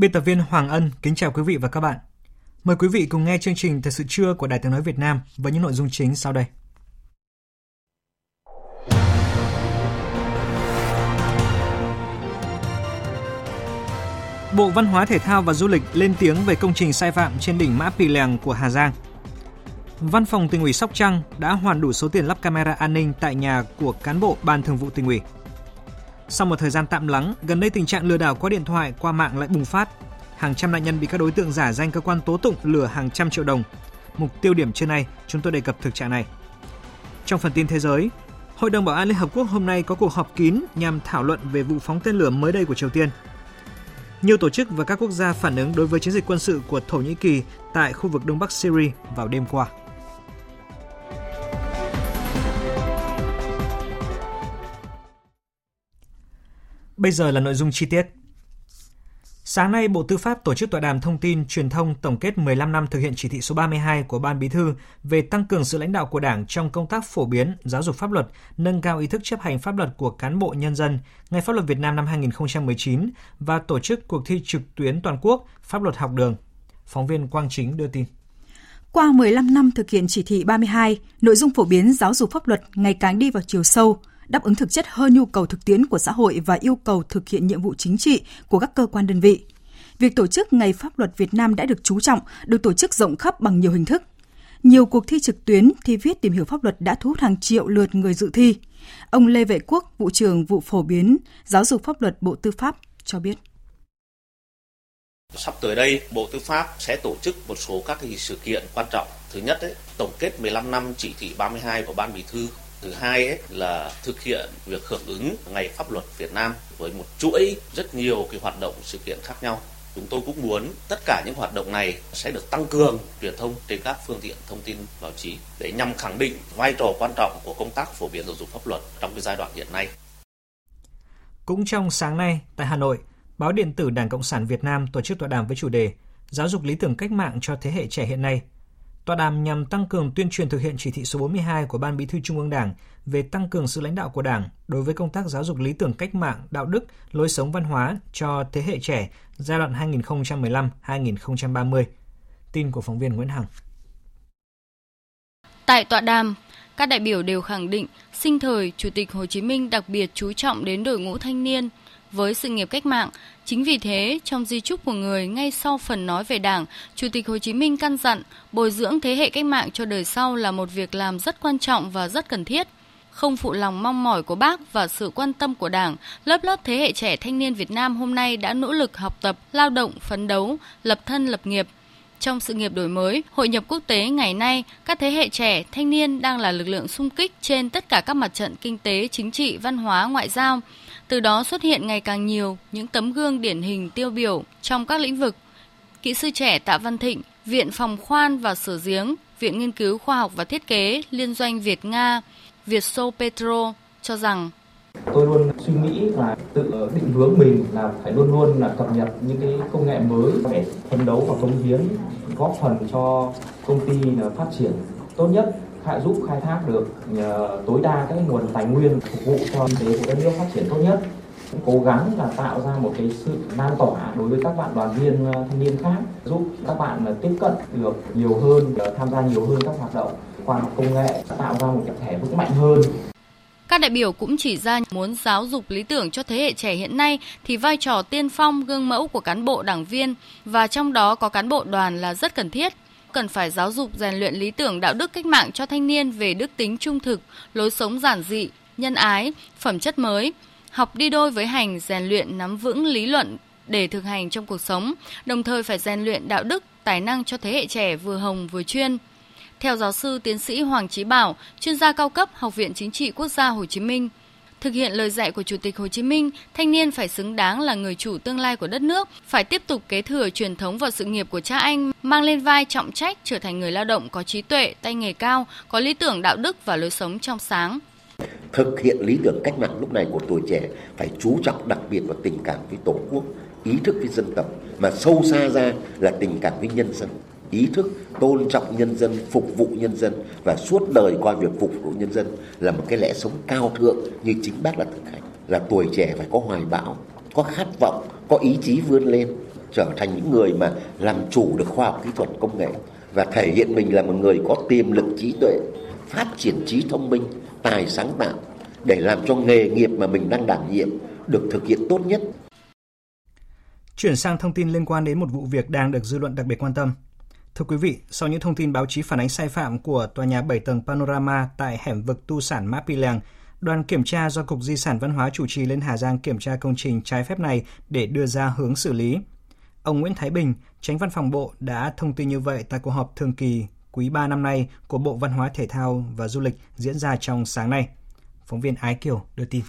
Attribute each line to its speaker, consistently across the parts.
Speaker 1: Biên tập viên Hoàng Ân kính chào quý vị và các bạn. Mời quý vị cùng nghe chương trình Thời sự trưa của Đài Tiếng Nói Việt Nam với những nội dung chính sau đây. Bộ Văn hóa Thể thao và Du lịch lên tiếng về công trình sai phạm trên đỉnh Mã Pì Lèng của Hà Giang. Văn phòng tỉnh ủy Sóc Trăng đã hoàn đủ số tiền lắp camera an ninh tại nhà của cán bộ Ban Thường vụ tỉnh ủy. Sau một thời gian tạm lắng, gần đây tình trạng lừa đảo qua điện thoại qua mạng lại bùng phát. Hàng trăm nạn nhân bị các đối tượng giả danh cơ quan tố tụng lừa hàng trăm triệu đồng. Mục tiêu điểm trưa nay, chúng tôi đề cập thực trạng này. Trong phần tin thế giới, Hội đồng Bảo an Liên Hợp Quốc hôm nay có cuộc họp kín nhằm thảo luận về vụ phóng tên lửa mới đây của Triều Tiên. Nhiều tổ chức và các quốc gia phản ứng đối với chiến dịch quân sự của Thổ Nhĩ Kỳ tại khu vực Đông Bắc Syria vào đêm qua. Bây giờ là nội dung chi tiết. Sáng nay, Bộ Tư pháp tổ chức tọa đàm thông tin truyền thông tổng kết 15 năm thực hiện chỉ thị số 32 của Ban Bí thư về tăng cường sự lãnh đạo của Đảng trong công tác phổ biến, giáo dục pháp luật, nâng cao ý thức chấp hành pháp luật của cán bộ nhân dân, Ngày pháp luật Việt Nam năm 2019 và tổ chức cuộc thi trực tuyến toàn quốc Pháp luật học đường. Phóng viên Quang Chính đưa tin.
Speaker 2: Qua 15 năm thực hiện chỉ thị 32, nội dung phổ biến giáo dục pháp luật ngày càng đi vào chiều sâu, đáp ứng thực chất hơn nhu cầu thực tiễn của xã hội và yêu cầu thực hiện nhiệm vụ chính trị của các cơ quan đơn vị. Việc tổ chức Ngày Pháp luật Việt Nam đã được chú trọng, được tổ chức rộng khắp bằng nhiều hình thức. Nhiều cuộc thi trực tuyến, thi viết tìm hiểu pháp luật đã thu hút hàng triệu lượt người dự thi. Ông Lê Vệ Quốc, vụ trưởng vụ phổ biến giáo dục pháp luật Bộ Tư pháp cho biết.
Speaker 3: Sắp tới đây, Bộ Tư pháp sẽ tổ chức một số các sự kiện quan trọng. Thứ nhất, ấy, tổng kết 15 năm chỉ thị 32 của Ban Bí thư Thứ hai ấy là thực hiện việc hưởng ứng Ngày Pháp luật Việt Nam với một chuỗi rất nhiều cái hoạt động sự kiện khác nhau. Chúng tôi cũng muốn tất cả những hoạt động này sẽ được tăng cường truyền thông trên các phương tiện thông tin báo chí để nhằm khẳng định vai trò quan trọng của công tác phổ biến giáo dục pháp luật trong cái giai đoạn hiện nay.
Speaker 1: Cũng trong sáng nay tại Hà Nội, báo điện tử Đảng Cộng sản Việt Nam tổ chức tọa đàm với chủ đề Giáo dục lý tưởng cách mạng cho thế hệ trẻ hiện nay – Tọa đàm nhằm tăng cường tuyên truyền thực hiện chỉ thị số 42 của Ban Bí thư Trung ương Đảng về tăng cường sự lãnh đạo của Đảng đối với công tác giáo dục lý tưởng cách mạng, đạo đức, lối sống văn hóa cho thế hệ trẻ giai đoạn 2015-2030. Tin của phóng viên Nguyễn Hằng.
Speaker 4: Tại tọa đàm, các đại biểu đều khẳng định sinh thời Chủ tịch Hồ Chí Minh đặc biệt chú trọng đến đội ngũ thanh niên, với sự nghiệp cách mạng. Chính vì thế, trong di chúc của người ngay sau phần nói về Đảng, Chủ tịch Hồ Chí Minh căn dặn bồi dưỡng thế hệ cách mạng cho đời sau là một việc làm rất quan trọng và rất cần thiết. Không phụ lòng mong mỏi của bác và sự quan tâm của Đảng, lớp lớp thế hệ trẻ thanh niên Việt Nam hôm nay đã nỗ lực học tập, lao động, phấn đấu, lập thân lập nghiệp, trong sự nghiệp đổi mới, hội nhập quốc tế ngày nay, các thế hệ trẻ, thanh niên đang là lực lượng sung kích trên tất cả các mặt trận kinh tế, chính trị, văn hóa, ngoại giao. Từ đó xuất hiện ngày càng nhiều những tấm gương điển hình tiêu biểu trong các lĩnh vực. Kỹ sư trẻ Tạ Văn Thịnh, Viện Phòng khoan và Sửa giếng, Viện Nghiên cứu Khoa học và Thiết kế, Liên doanh Việt Nga, Vietso Petro cho rằng
Speaker 5: Tôi luôn suy nghĩ và tự định hướng mình là phải luôn luôn là cập nhật những cái công nghệ mới để phấn đấu và cống hiến góp phần cho công ty là phát triển tốt nhất khai giúp khai thác được uh, tối đa các nguồn tài nguyên phục vụ cho kinh tế của đất nước phát triển tốt nhất. Cố gắng là tạo ra một cái sự lan tỏa đối với các bạn đoàn viên uh, thanh niên khác giúp các bạn uh, tiếp cận được nhiều hơn tham gia nhiều hơn các hoạt động khoa học công nghệ tạo ra một cái thể vững mạnh hơn.
Speaker 4: Các đại biểu cũng chỉ ra muốn giáo dục lý tưởng cho thế hệ trẻ hiện nay thì vai trò tiên phong gương mẫu của cán bộ đảng viên và trong đó có cán bộ đoàn là rất cần thiết cần phải giáo dục rèn luyện lý tưởng đạo đức cách mạng cho thanh niên về đức tính trung thực, lối sống giản dị, nhân ái, phẩm chất mới. Học đi đôi với hành, rèn luyện nắm vững lý luận để thực hành trong cuộc sống, đồng thời phải rèn luyện đạo đức, tài năng cho thế hệ trẻ vừa hồng vừa chuyên. Theo giáo sư tiến sĩ Hoàng Chí Bảo, chuyên gia cao cấp Học viện Chính trị Quốc gia Hồ Chí Minh, thực hiện lời dạy của Chủ tịch Hồ Chí Minh, thanh niên phải xứng đáng là người chủ tương lai của đất nước, phải tiếp tục kế thừa truyền thống và sự nghiệp của cha anh, mang lên vai trọng trách trở thành người lao động có trí tuệ, tay nghề cao, có lý tưởng đạo đức và lối sống trong sáng.
Speaker 6: Thực hiện lý tưởng cách mạng lúc này của tuổi trẻ phải chú trọng đặc biệt vào tình cảm với Tổ quốc, ý thức với dân tộc, mà sâu xa ra là tình cảm với nhân dân ý thức tôn trọng nhân dân, phục vụ nhân dân và suốt đời coi việc phục vụ nhân dân là một cái lẽ sống cao thượng như chính bác đã thực hành. Là tuổi trẻ phải có hoài bão, có khát vọng, có ý chí vươn lên, trở thành những người mà làm chủ được khoa học kỹ thuật công nghệ và thể hiện mình là một người có tiềm lực trí tuệ, phát triển trí thông minh, tài sáng tạo để làm cho nghề nghiệp mà mình đang đảm nhiệm được thực hiện tốt nhất.
Speaker 1: Chuyển sang thông tin liên quan đến một vụ việc đang được dư luận đặc biệt quan tâm. Thưa quý vị, sau những thông tin báo chí phản ánh sai phạm của tòa nhà 7 tầng Panorama tại hẻm vực tu sản Mã Pì Lèng, đoàn kiểm tra do Cục Di sản Văn hóa chủ trì lên Hà Giang kiểm tra công trình trái phép này để đưa ra hướng xử lý. Ông Nguyễn Thái Bình, tránh văn phòng Bộ đã thông tin như vậy tại cuộc họp thường kỳ quý 3 năm nay của Bộ Văn hóa Thể thao và Du lịch diễn ra trong sáng nay. Phóng viên Ái Kiều đưa tin.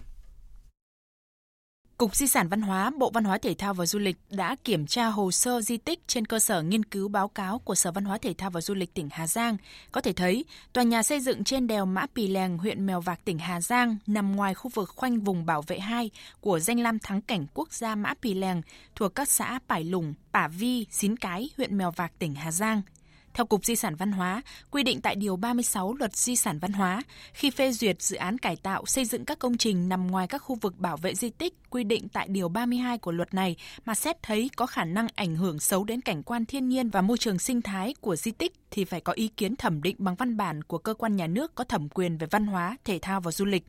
Speaker 7: Cục Di sản Văn hóa, Bộ Văn hóa Thể thao và Du lịch đã kiểm tra hồ sơ di tích trên cơ sở nghiên cứu báo cáo của Sở Văn hóa Thể thao và Du lịch tỉnh Hà Giang. Có thể thấy, tòa nhà xây dựng trên đèo Mã Pì Lèng, huyện Mèo Vạc, tỉnh Hà Giang nằm ngoài khu vực khoanh vùng bảo vệ 2 của danh lam thắng cảnh quốc gia Mã Pì Lèng thuộc các xã Pải Lùng, Pả Vi, Xín Cái, huyện Mèo Vạc, tỉnh Hà Giang. Theo Cục Di sản Văn hóa, quy định tại Điều 36 Luật Di sản Văn hóa, khi phê duyệt dự án cải tạo xây dựng các công trình nằm ngoài các khu vực bảo vệ di tích quy định tại Điều 32 của luật này mà xét thấy có khả năng ảnh hưởng xấu đến cảnh quan thiên nhiên và môi trường sinh thái của di tích thì phải có ý kiến thẩm định bằng văn bản của cơ quan nhà nước có thẩm quyền về văn hóa, thể thao và du lịch.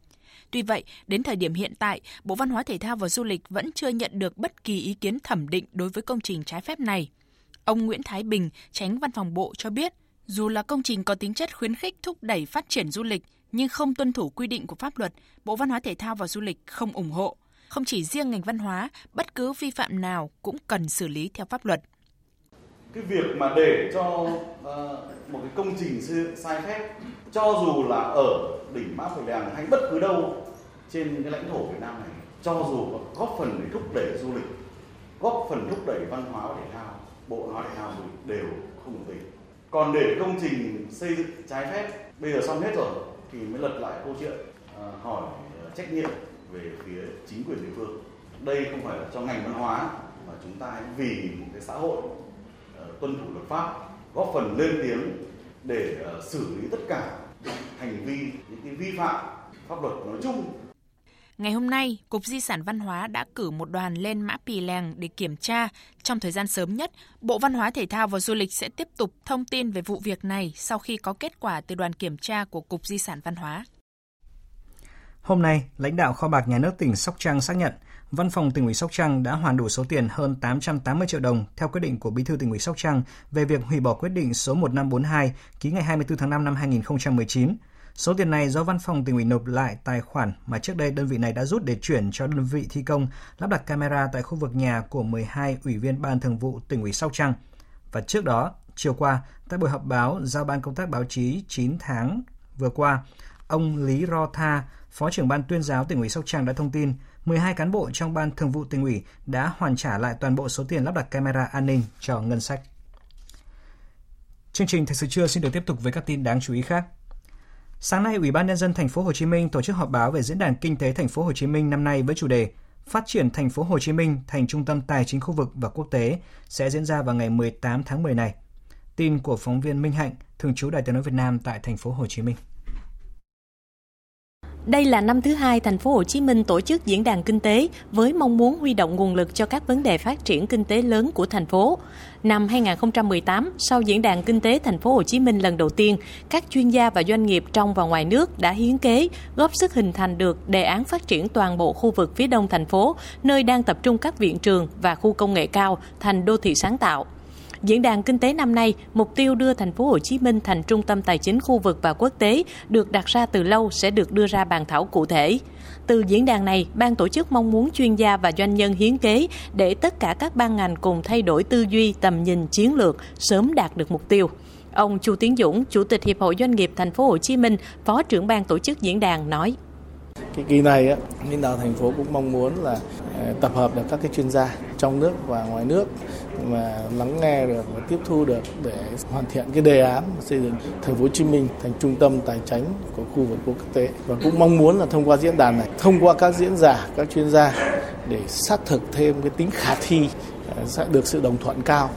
Speaker 7: Tuy vậy, đến thời điểm hiện tại, Bộ Văn hóa Thể thao và Du lịch vẫn chưa nhận được bất kỳ ý kiến thẩm định đối với công trình trái phép này. Ông Nguyễn Thái Bình, tránh văn phòng Bộ cho biết, dù là công trình có tính chất khuyến khích thúc đẩy phát triển du lịch nhưng không tuân thủ quy định của pháp luật, Bộ Văn hóa Thể thao và Du lịch không ủng hộ. Không chỉ riêng ngành văn hóa, bất cứ vi phạm nào cũng cần xử lý theo pháp luật.
Speaker 8: Cái việc mà để cho uh, một cái công trình sai phép cho dù là ở đỉnh Mã Pì Lèng hay bất cứ đâu trên cái lãnh thổ Việt Nam này cho dù góp phần để thúc đẩy du lịch góp phần thúc đẩy văn hóa và thể thao bộ nói thể đều không đồng tình còn để công trình xây dựng trái phép bây giờ xong hết rồi thì mới lật lại câu chuyện à, hỏi ờ, trách nhiệm về phía chính quyền địa phương. Đây không phải là cho ngành văn hóa mà chúng ta vì một cái xã hội uh, tuân thủ luật pháp góp phần lên tiếng để uh, xử lý tất cả hành vi những cái vi phạm pháp luật nói chung
Speaker 7: Ngày hôm nay, Cục Di sản Văn hóa đã cử một đoàn lên Mã Pì Lèng để kiểm tra. Trong thời gian sớm nhất, Bộ Văn hóa Thể thao và Du lịch sẽ tiếp tục thông tin về vụ việc này sau khi có kết quả từ đoàn kiểm tra của Cục Di sản Văn hóa.
Speaker 1: Hôm nay, lãnh đạo kho bạc nhà nước tỉnh Sóc Trăng xác nhận Văn phòng tỉnh ủy Sóc Trăng đã hoàn đủ số tiền hơn 880 triệu đồng theo quyết định của Bí thư tỉnh ủy Sóc Trăng về việc hủy bỏ quyết định số 1542 ký ngày 24 tháng 5 năm 2019 Số tiền này do văn phòng tỉnh ủy nộp lại tài khoản mà trước đây đơn vị này đã rút để chuyển cho đơn vị thi công lắp đặt camera tại khu vực nhà của 12 ủy viên ban thường vụ tỉnh ủy Sóc Trăng. Và trước đó, chiều qua, tại buổi họp báo giao ban công tác báo chí 9 tháng vừa qua, ông Lý Ro Tha, Phó trưởng ban tuyên giáo tỉnh ủy Sóc Trăng đã thông tin 12 cán bộ trong ban thường vụ tỉnh ủy đã hoàn trả lại toàn bộ số tiền lắp đặt camera an ninh cho ngân sách. Chương trình Thời sự trưa xin được tiếp tục với các tin đáng chú ý khác. Sáng nay, Ủy ban nhân dân thành phố Hồ Chí Minh tổ chức họp báo về diễn đàn kinh tế thành phố Hồ Chí Minh năm nay với chủ đề Phát triển thành phố Hồ Chí Minh thành trung tâm tài chính khu vực và quốc tế sẽ diễn ra vào ngày 18 tháng 10 này. Tin của phóng viên Minh Hạnh, thường trú Đài Tiếng nói Việt Nam tại thành phố Hồ Chí Minh.
Speaker 9: Đây là năm thứ hai thành phố Hồ Chí Minh tổ chức diễn đàn kinh tế với mong muốn huy động nguồn lực cho các vấn đề phát triển kinh tế lớn của thành phố. Năm 2018, sau diễn đàn kinh tế thành phố Hồ Chí Minh lần đầu tiên, các chuyên gia và doanh nghiệp trong và ngoài nước đã hiến kế góp sức hình thành được đề án phát triển toàn bộ khu vực phía đông thành phố, nơi đang tập trung các viện trường và khu công nghệ cao thành đô thị sáng tạo. Diễn đàn kinh tế năm nay, mục tiêu đưa thành phố Hồ Chí Minh thành trung tâm tài chính khu vực và quốc tế được đặt ra từ lâu sẽ được đưa ra bàn thảo cụ thể. Từ diễn đàn này, ban tổ chức mong muốn chuyên gia và doanh nhân hiến kế để tất cả các ban ngành cùng thay đổi tư duy, tầm nhìn chiến lược, sớm đạt được mục tiêu. Ông Chu Tiến Dũng, Chủ tịch Hiệp hội Doanh nghiệp Thành phố Hồ Chí Minh, Phó trưởng ban tổ chức diễn đàn nói:
Speaker 10: cái kỳ này á, lãnh đạo thành phố cũng mong muốn là ờ, tập hợp được các cái chuyên gia trong nước và ngoài nước mà lắng nghe được và tiếp thu được để hoàn thiện cái đề án xây dựng thành phố Hồ Chí Minh thành trung tâm tài chính của khu vực quốc tế và cũng mong muốn là thông qua diễn đàn này thông qua các diễn giả các chuyên gia để xác thực thêm cái tính khả thi ờ, sẽ được sự đồng thuận cao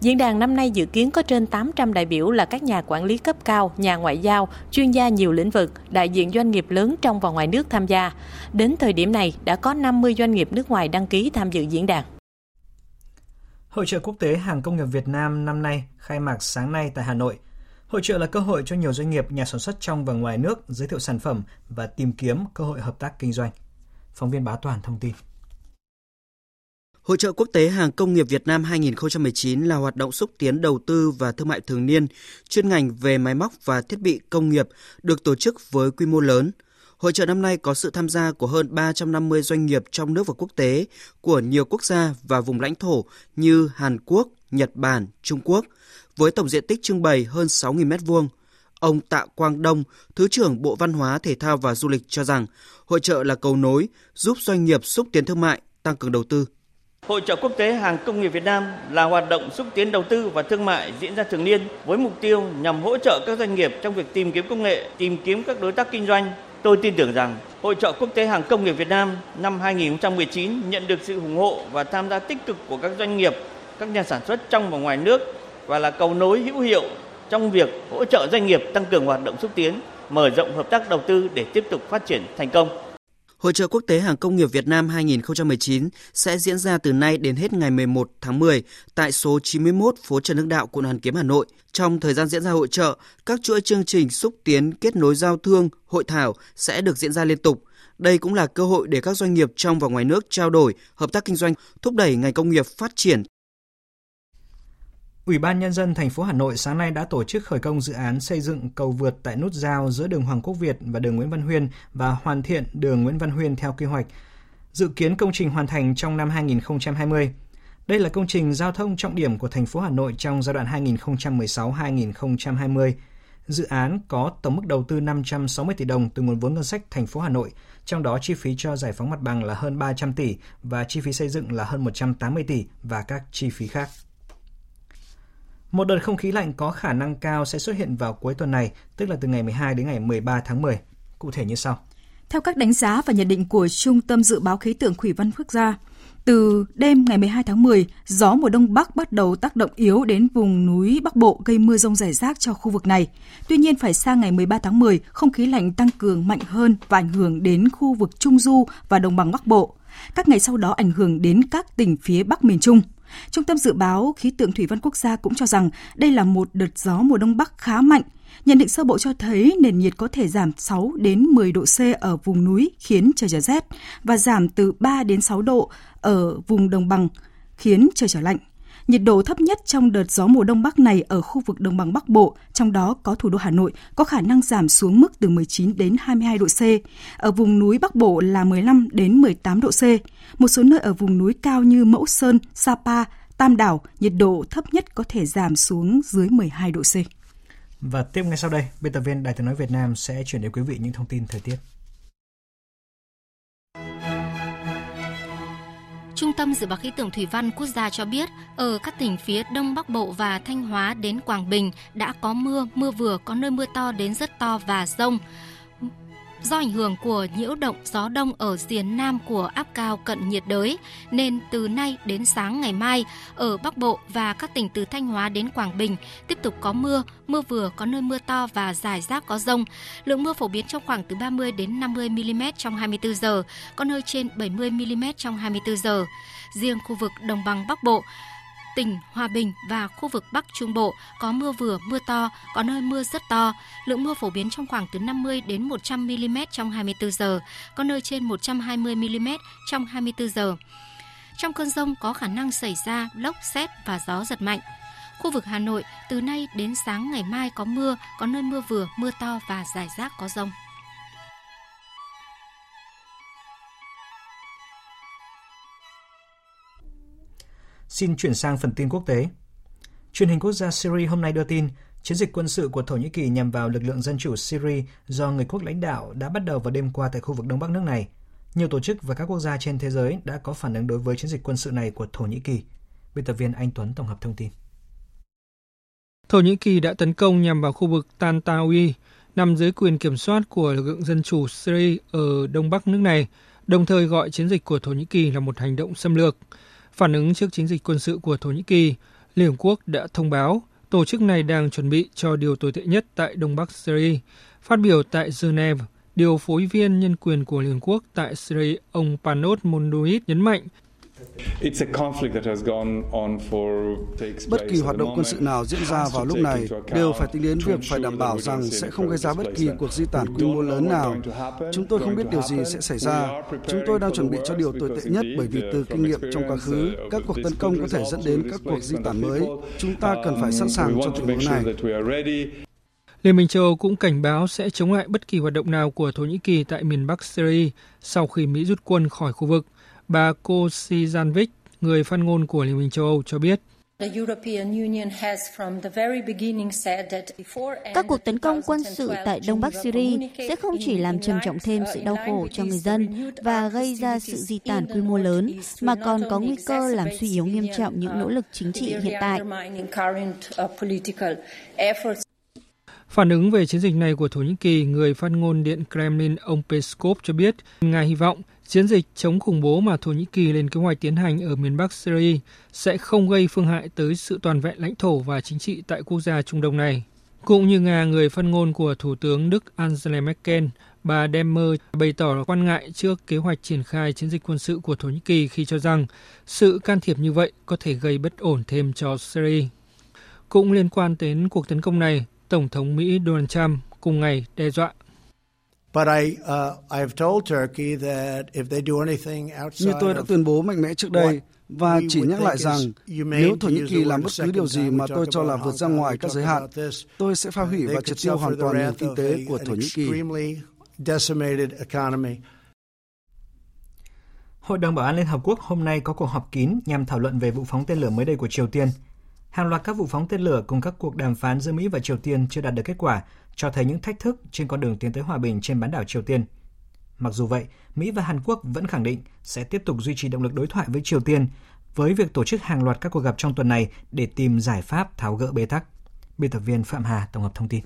Speaker 9: Diễn đàn năm nay dự kiến có trên 800 đại biểu là các nhà quản lý cấp cao, nhà ngoại giao, chuyên gia nhiều lĩnh vực, đại diện doanh nghiệp lớn trong và ngoài nước tham gia. Đến thời điểm này, đã có 50 doanh nghiệp nước ngoài đăng ký tham dự diễn đàn.
Speaker 1: Hội trợ quốc tế hàng công nghiệp Việt Nam năm nay khai mạc sáng nay tại Hà Nội. Hội trợ là cơ hội cho nhiều doanh nghiệp, nhà sản xuất trong và ngoài nước giới thiệu sản phẩm và tìm kiếm cơ hội hợp tác kinh doanh. Phóng viên Bá Toàn thông tin.
Speaker 11: Hội trợ quốc tế hàng công nghiệp Việt Nam 2019 là hoạt động xúc tiến đầu tư và thương mại thường niên chuyên ngành về máy móc và thiết bị công nghiệp được tổ chức với quy mô lớn. Hội trợ năm nay có sự tham gia của hơn 350 doanh nghiệp trong nước và quốc tế của nhiều quốc gia và vùng lãnh thổ như Hàn Quốc, Nhật Bản, Trung Quốc, với tổng diện tích trưng bày hơn 6.000 m2. Ông Tạ Quang Đông, Thứ trưởng Bộ Văn hóa, Thể thao và Du lịch cho rằng hội trợ là cầu nối giúp doanh nghiệp xúc tiến thương mại, tăng cường đầu tư.
Speaker 12: Hội trợ quốc tế hàng công nghiệp Việt Nam là hoạt động xúc tiến đầu tư và thương mại diễn ra thường niên với mục tiêu nhằm hỗ trợ các doanh nghiệp trong việc tìm kiếm công nghệ, tìm kiếm các đối tác kinh doanh. Tôi tin tưởng rằng Hội trợ quốc tế hàng công nghiệp Việt Nam năm 2019 nhận được sự ủng hộ và tham gia tích cực của các doanh nghiệp, các nhà sản xuất trong và ngoài nước và là cầu nối hữu hiệu trong việc hỗ trợ doanh nghiệp tăng cường hoạt động xúc tiến, mở rộng hợp tác đầu tư để tiếp tục phát triển thành công.
Speaker 11: Hội trợ quốc tế hàng công nghiệp Việt Nam 2019 sẽ diễn ra từ nay đến hết ngày 11 tháng 10 tại số 91 phố Trần Hưng Đạo, quận Hoàn Kiếm, Hà Nội. Trong thời gian diễn ra hội trợ, các chuỗi chương trình xúc tiến kết nối giao thương, hội thảo sẽ được diễn ra liên tục. Đây cũng là cơ hội để các doanh nghiệp trong và ngoài nước trao đổi, hợp tác kinh doanh, thúc đẩy ngành công nghiệp phát triển
Speaker 1: Ủy ban Nhân dân thành phố Hà Nội sáng nay đã tổ chức khởi công dự án xây dựng cầu vượt tại nút giao giữa đường Hoàng Quốc Việt và đường Nguyễn Văn Huyên và hoàn thiện đường Nguyễn Văn Huyên theo quy hoạch. Dự kiến công trình hoàn thành trong năm 2020. Đây là công trình giao thông trọng điểm của thành phố Hà Nội trong giai đoạn 2016-2020. Dự án có tổng mức đầu tư 560 tỷ đồng từ nguồn vốn ngân sách thành phố Hà Nội, trong đó chi phí cho giải phóng mặt bằng là hơn 300 tỷ và chi phí xây dựng là hơn 180 tỷ và các chi phí khác. Một đợt không khí lạnh có khả năng cao sẽ xuất hiện vào cuối tuần này, tức là từ ngày 12 đến ngày 13 tháng 10. Cụ thể như sau.
Speaker 2: Theo các đánh giá và nhận định của Trung tâm Dự báo Khí tượng Thủy văn Quốc gia, từ đêm ngày 12 tháng 10, gió mùa đông bắc bắt đầu tác động yếu đến vùng núi Bắc Bộ gây mưa rông rải rác cho khu vực này. Tuy nhiên phải sang ngày 13 tháng 10, không khí lạnh tăng cường mạnh hơn và ảnh hưởng đến khu vực Trung Du và Đồng bằng Bắc Bộ. Các ngày sau đó ảnh hưởng đến các tỉnh phía Bắc miền Trung. Trung tâm Dự báo Khí tượng Thủy văn Quốc gia cũng cho rằng đây là một đợt gió mùa đông bắc khá mạnh. Nhận định sơ bộ cho thấy nền nhiệt có thể giảm 6 đến 10 độ C ở vùng núi khiến trời trở rét và giảm từ 3 đến 6 độ ở vùng đồng bằng khiến trời trở lạnh. Nhiệt độ thấp nhất trong đợt gió mùa đông bắc này ở khu vực đồng bằng Bắc Bộ, trong đó có thủ đô Hà Nội, có khả năng giảm xuống mức từ 19 đến 22 độ C. Ở vùng núi Bắc Bộ là 15 đến 18 độ C. Một số nơi ở vùng núi cao như Mẫu Sơn, Sapa, Tam Đảo, nhiệt độ thấp nhất có thể giảm xuống dưới 12 độ C.
Speaker 1: Và tiếp ngay sau đây, biên tập viên Đài tiếng nói Việt Nam sẽ chuyển đến quý vị những thông tin thời tiết.
Speaker 13: Trung tâm Dự báo Khí tượng Thủy văn Quốc gia cho biết, ở các tỉnh phía Đông Bắc Bộ và Thanh Hóa đến Quảng Bình đã có mưa, mưa vừa, có nơi mưa to đến rất to và rông. Do ảnh hưởng của nhiễu động gió đông ở rìa nam của áp cao cận nhiệt đới, nên từ nay đến sáng ngày mai, ở Bắc Bộ và các tỉnh từ Thanh Hóa đến Quảng Bình tiếp tục có mưa, mưa vừa có nơi mưa to và rải rác có rông. Lượng mưa phổ biến trong khoảng từ 30 đến 50 mm trong 24 giờ, có nơi trên 70 mm trong 24 giờ. Riêng khu vực đồng bằng Bắc Bộ, tỉnh Hòa Bình và khu vực Bắc Trung Bộ có mưa vừa, mưa to, có nơi mưa rất to. Lượng mưa phổ biến trong khoảng từ 50 đến 100 mm trong 24 giờ, có nơi trên 120 mm trong 24 giờ. Trong cơn rông có khả năng xảy ra lốc xét và gió giật mạnh. Khu vực Hà Nội từ nay đến sáng ngày mai có mưa, có nơi mưa vừa, mưa to và rải rác có rông.
Speaker 1: Xin chuyển sang phần tin quốc tế. Truyền hình quốc gia Syria hôm nay đưa tin, chiến dịch quân sự của Thổ Nhĩ Kỳ nhằm vào lực lượng dân chủ Syria do người quốc lãnh đạo đã bắt đầu vào đêm qua tại khu vực Đông Bắc nước này. Nhiều tổ chức và các quốc gia trên thế giới đã có phản ứng đối với chiến dịch quân sự này của Thổ Nhĩ Kỳ. Biên tập viên Anh Tuấn tổng hợp thông tin.
Speaker 14: Thổ Nhĩ Kỳ đã tấn công nhằm vào khu vực Tantawi, nằm dưới quyền kiểm soát của lực lượng dân chủ Syria ở đông bắc nước này, đồng thời gọi chiến dịch của Thổ Nhĩ Kỳ là một hành động xâm lược. Phản ứng trước chiến dịch quân sự của Thổ Nhĩ Kỳ, Liên Hợp Quốc đã thông báo tổ chức này đang chuẩn bị cho điều tồi tệ nhất tại Đông Bắc Syria. Phát biểu tại Geneva, điều phối viên nhân quyền của Liên Hợp Quốc tại Syria, ông Panos Monduit nhấn mạnh
Speaker 15: Bất kỳ hoạt động quân sự nào diễn ra vào lúc này đều phải tính đến việc phải đảm bảo rằng sẽ không gây ra bất kỳ cuộc di tản quy mô lớn nào. Chúng tôi không biết điều gì sẽ xảy ra. Chúng tôi đang chuẩn bị cho điều tồi tệ nhất bởi vì từ kinh nghiệm trong quá khứ, các cuộc tấn công có thể dẫn đến các cuộc di tản mới. Chúng ta cần phải sẵn sàng cho tình huống này.
Speaker 14: Liên minh châu Âu cũng cảnh báo sẽ chống lại bất kỳ hoạt động nào của Thổ Nhĩ Kỳ tại miền Bắc Syria sau khi Mỹ rút quân khỏi khu vực. Bà Kosijanovic, người phát ngôn của Liên minh châu Âu cho biết.
Speaker 16: Các cuộc tấn công quân sự tại Đông Bắc Syria sẽ không chỉ làm trầm trọng thêm sự đau khổ cho người dân và gây ra sự di tản quy mô lớn, mà còn có nguy cơ làm suy yếu nghiêm trọng những nỗ lực chính trị hiện tại.
Speaker 14: Phản ứng về chiến dịch này của Thổ Nhĩ Kỳ, người phát ngôn Điện Kremlin ông Peskov cho biết nga hy vọng chiến dịch chống khủng bố mà Thổ Nhĩ Kỳ lên kế hoạch tiến hành ở miền Bắc Syria sẽ không gây phương hại tới sự toàn vẹn lãnh thổ và chính trị tại quốc gia Trung Đông này. Cũng như Nga, người phát ngôn của Thủ tướng Đức Angela Merkel, bà Demmer bày tỏ quan ngại trước kế hoạch triển khai chiến dịch quân sự của Thổ Nhĩ Kỳ khi cho rằng sự can thiệp như vậy có thể gây bất ổn thêm cho Syria. Cũng liên quan đến cuộc tấn công này, Tổng thống Mỹ Donald Trump cùng ngày đe dọa.
Speaker 15: Như tôi đã tuyên bố mạnh mẽ trước đây, và chỉ nhắc lại rằng nếu Thổ Nhĩ Kỳ làm bất cứ điều gì mà tôi cho là vượt ra ngoài các giới hạn, tôi sẽ phá hủy và triệt tiêu hoàn toàn nền kinh tế của Thổ Nhĩ Kỳ.
Speaker 1: Hội đồng Bảo an Liên Hợp Quốc hôm nay có cuộc họp kín nhằm thảo luận về vụ phóng tên lửa mới đây của Triều Tiên – Hàng loạt các vụ phóng tên lửa cùng các cuộc đàm phán giữa Mỹ và Triều Tiên chưa đạt được kết quả, cho thấy những thách thức trên con đường tiến tới hòa bình trên bán đảo Triều Tiên. Mặc dù vậy, Mỹ và Hàn Quốc vẫn khẳng định sẽ tiếp tục duy trì động lực đối thoại với Triều Tiên với việc tổ chức hàng loạt các cuộc gặp trong tuần này để tìm giải pháp tháo gỡ bế tắc. Biên tập viên Phạm Hà tổng hợp thông tin.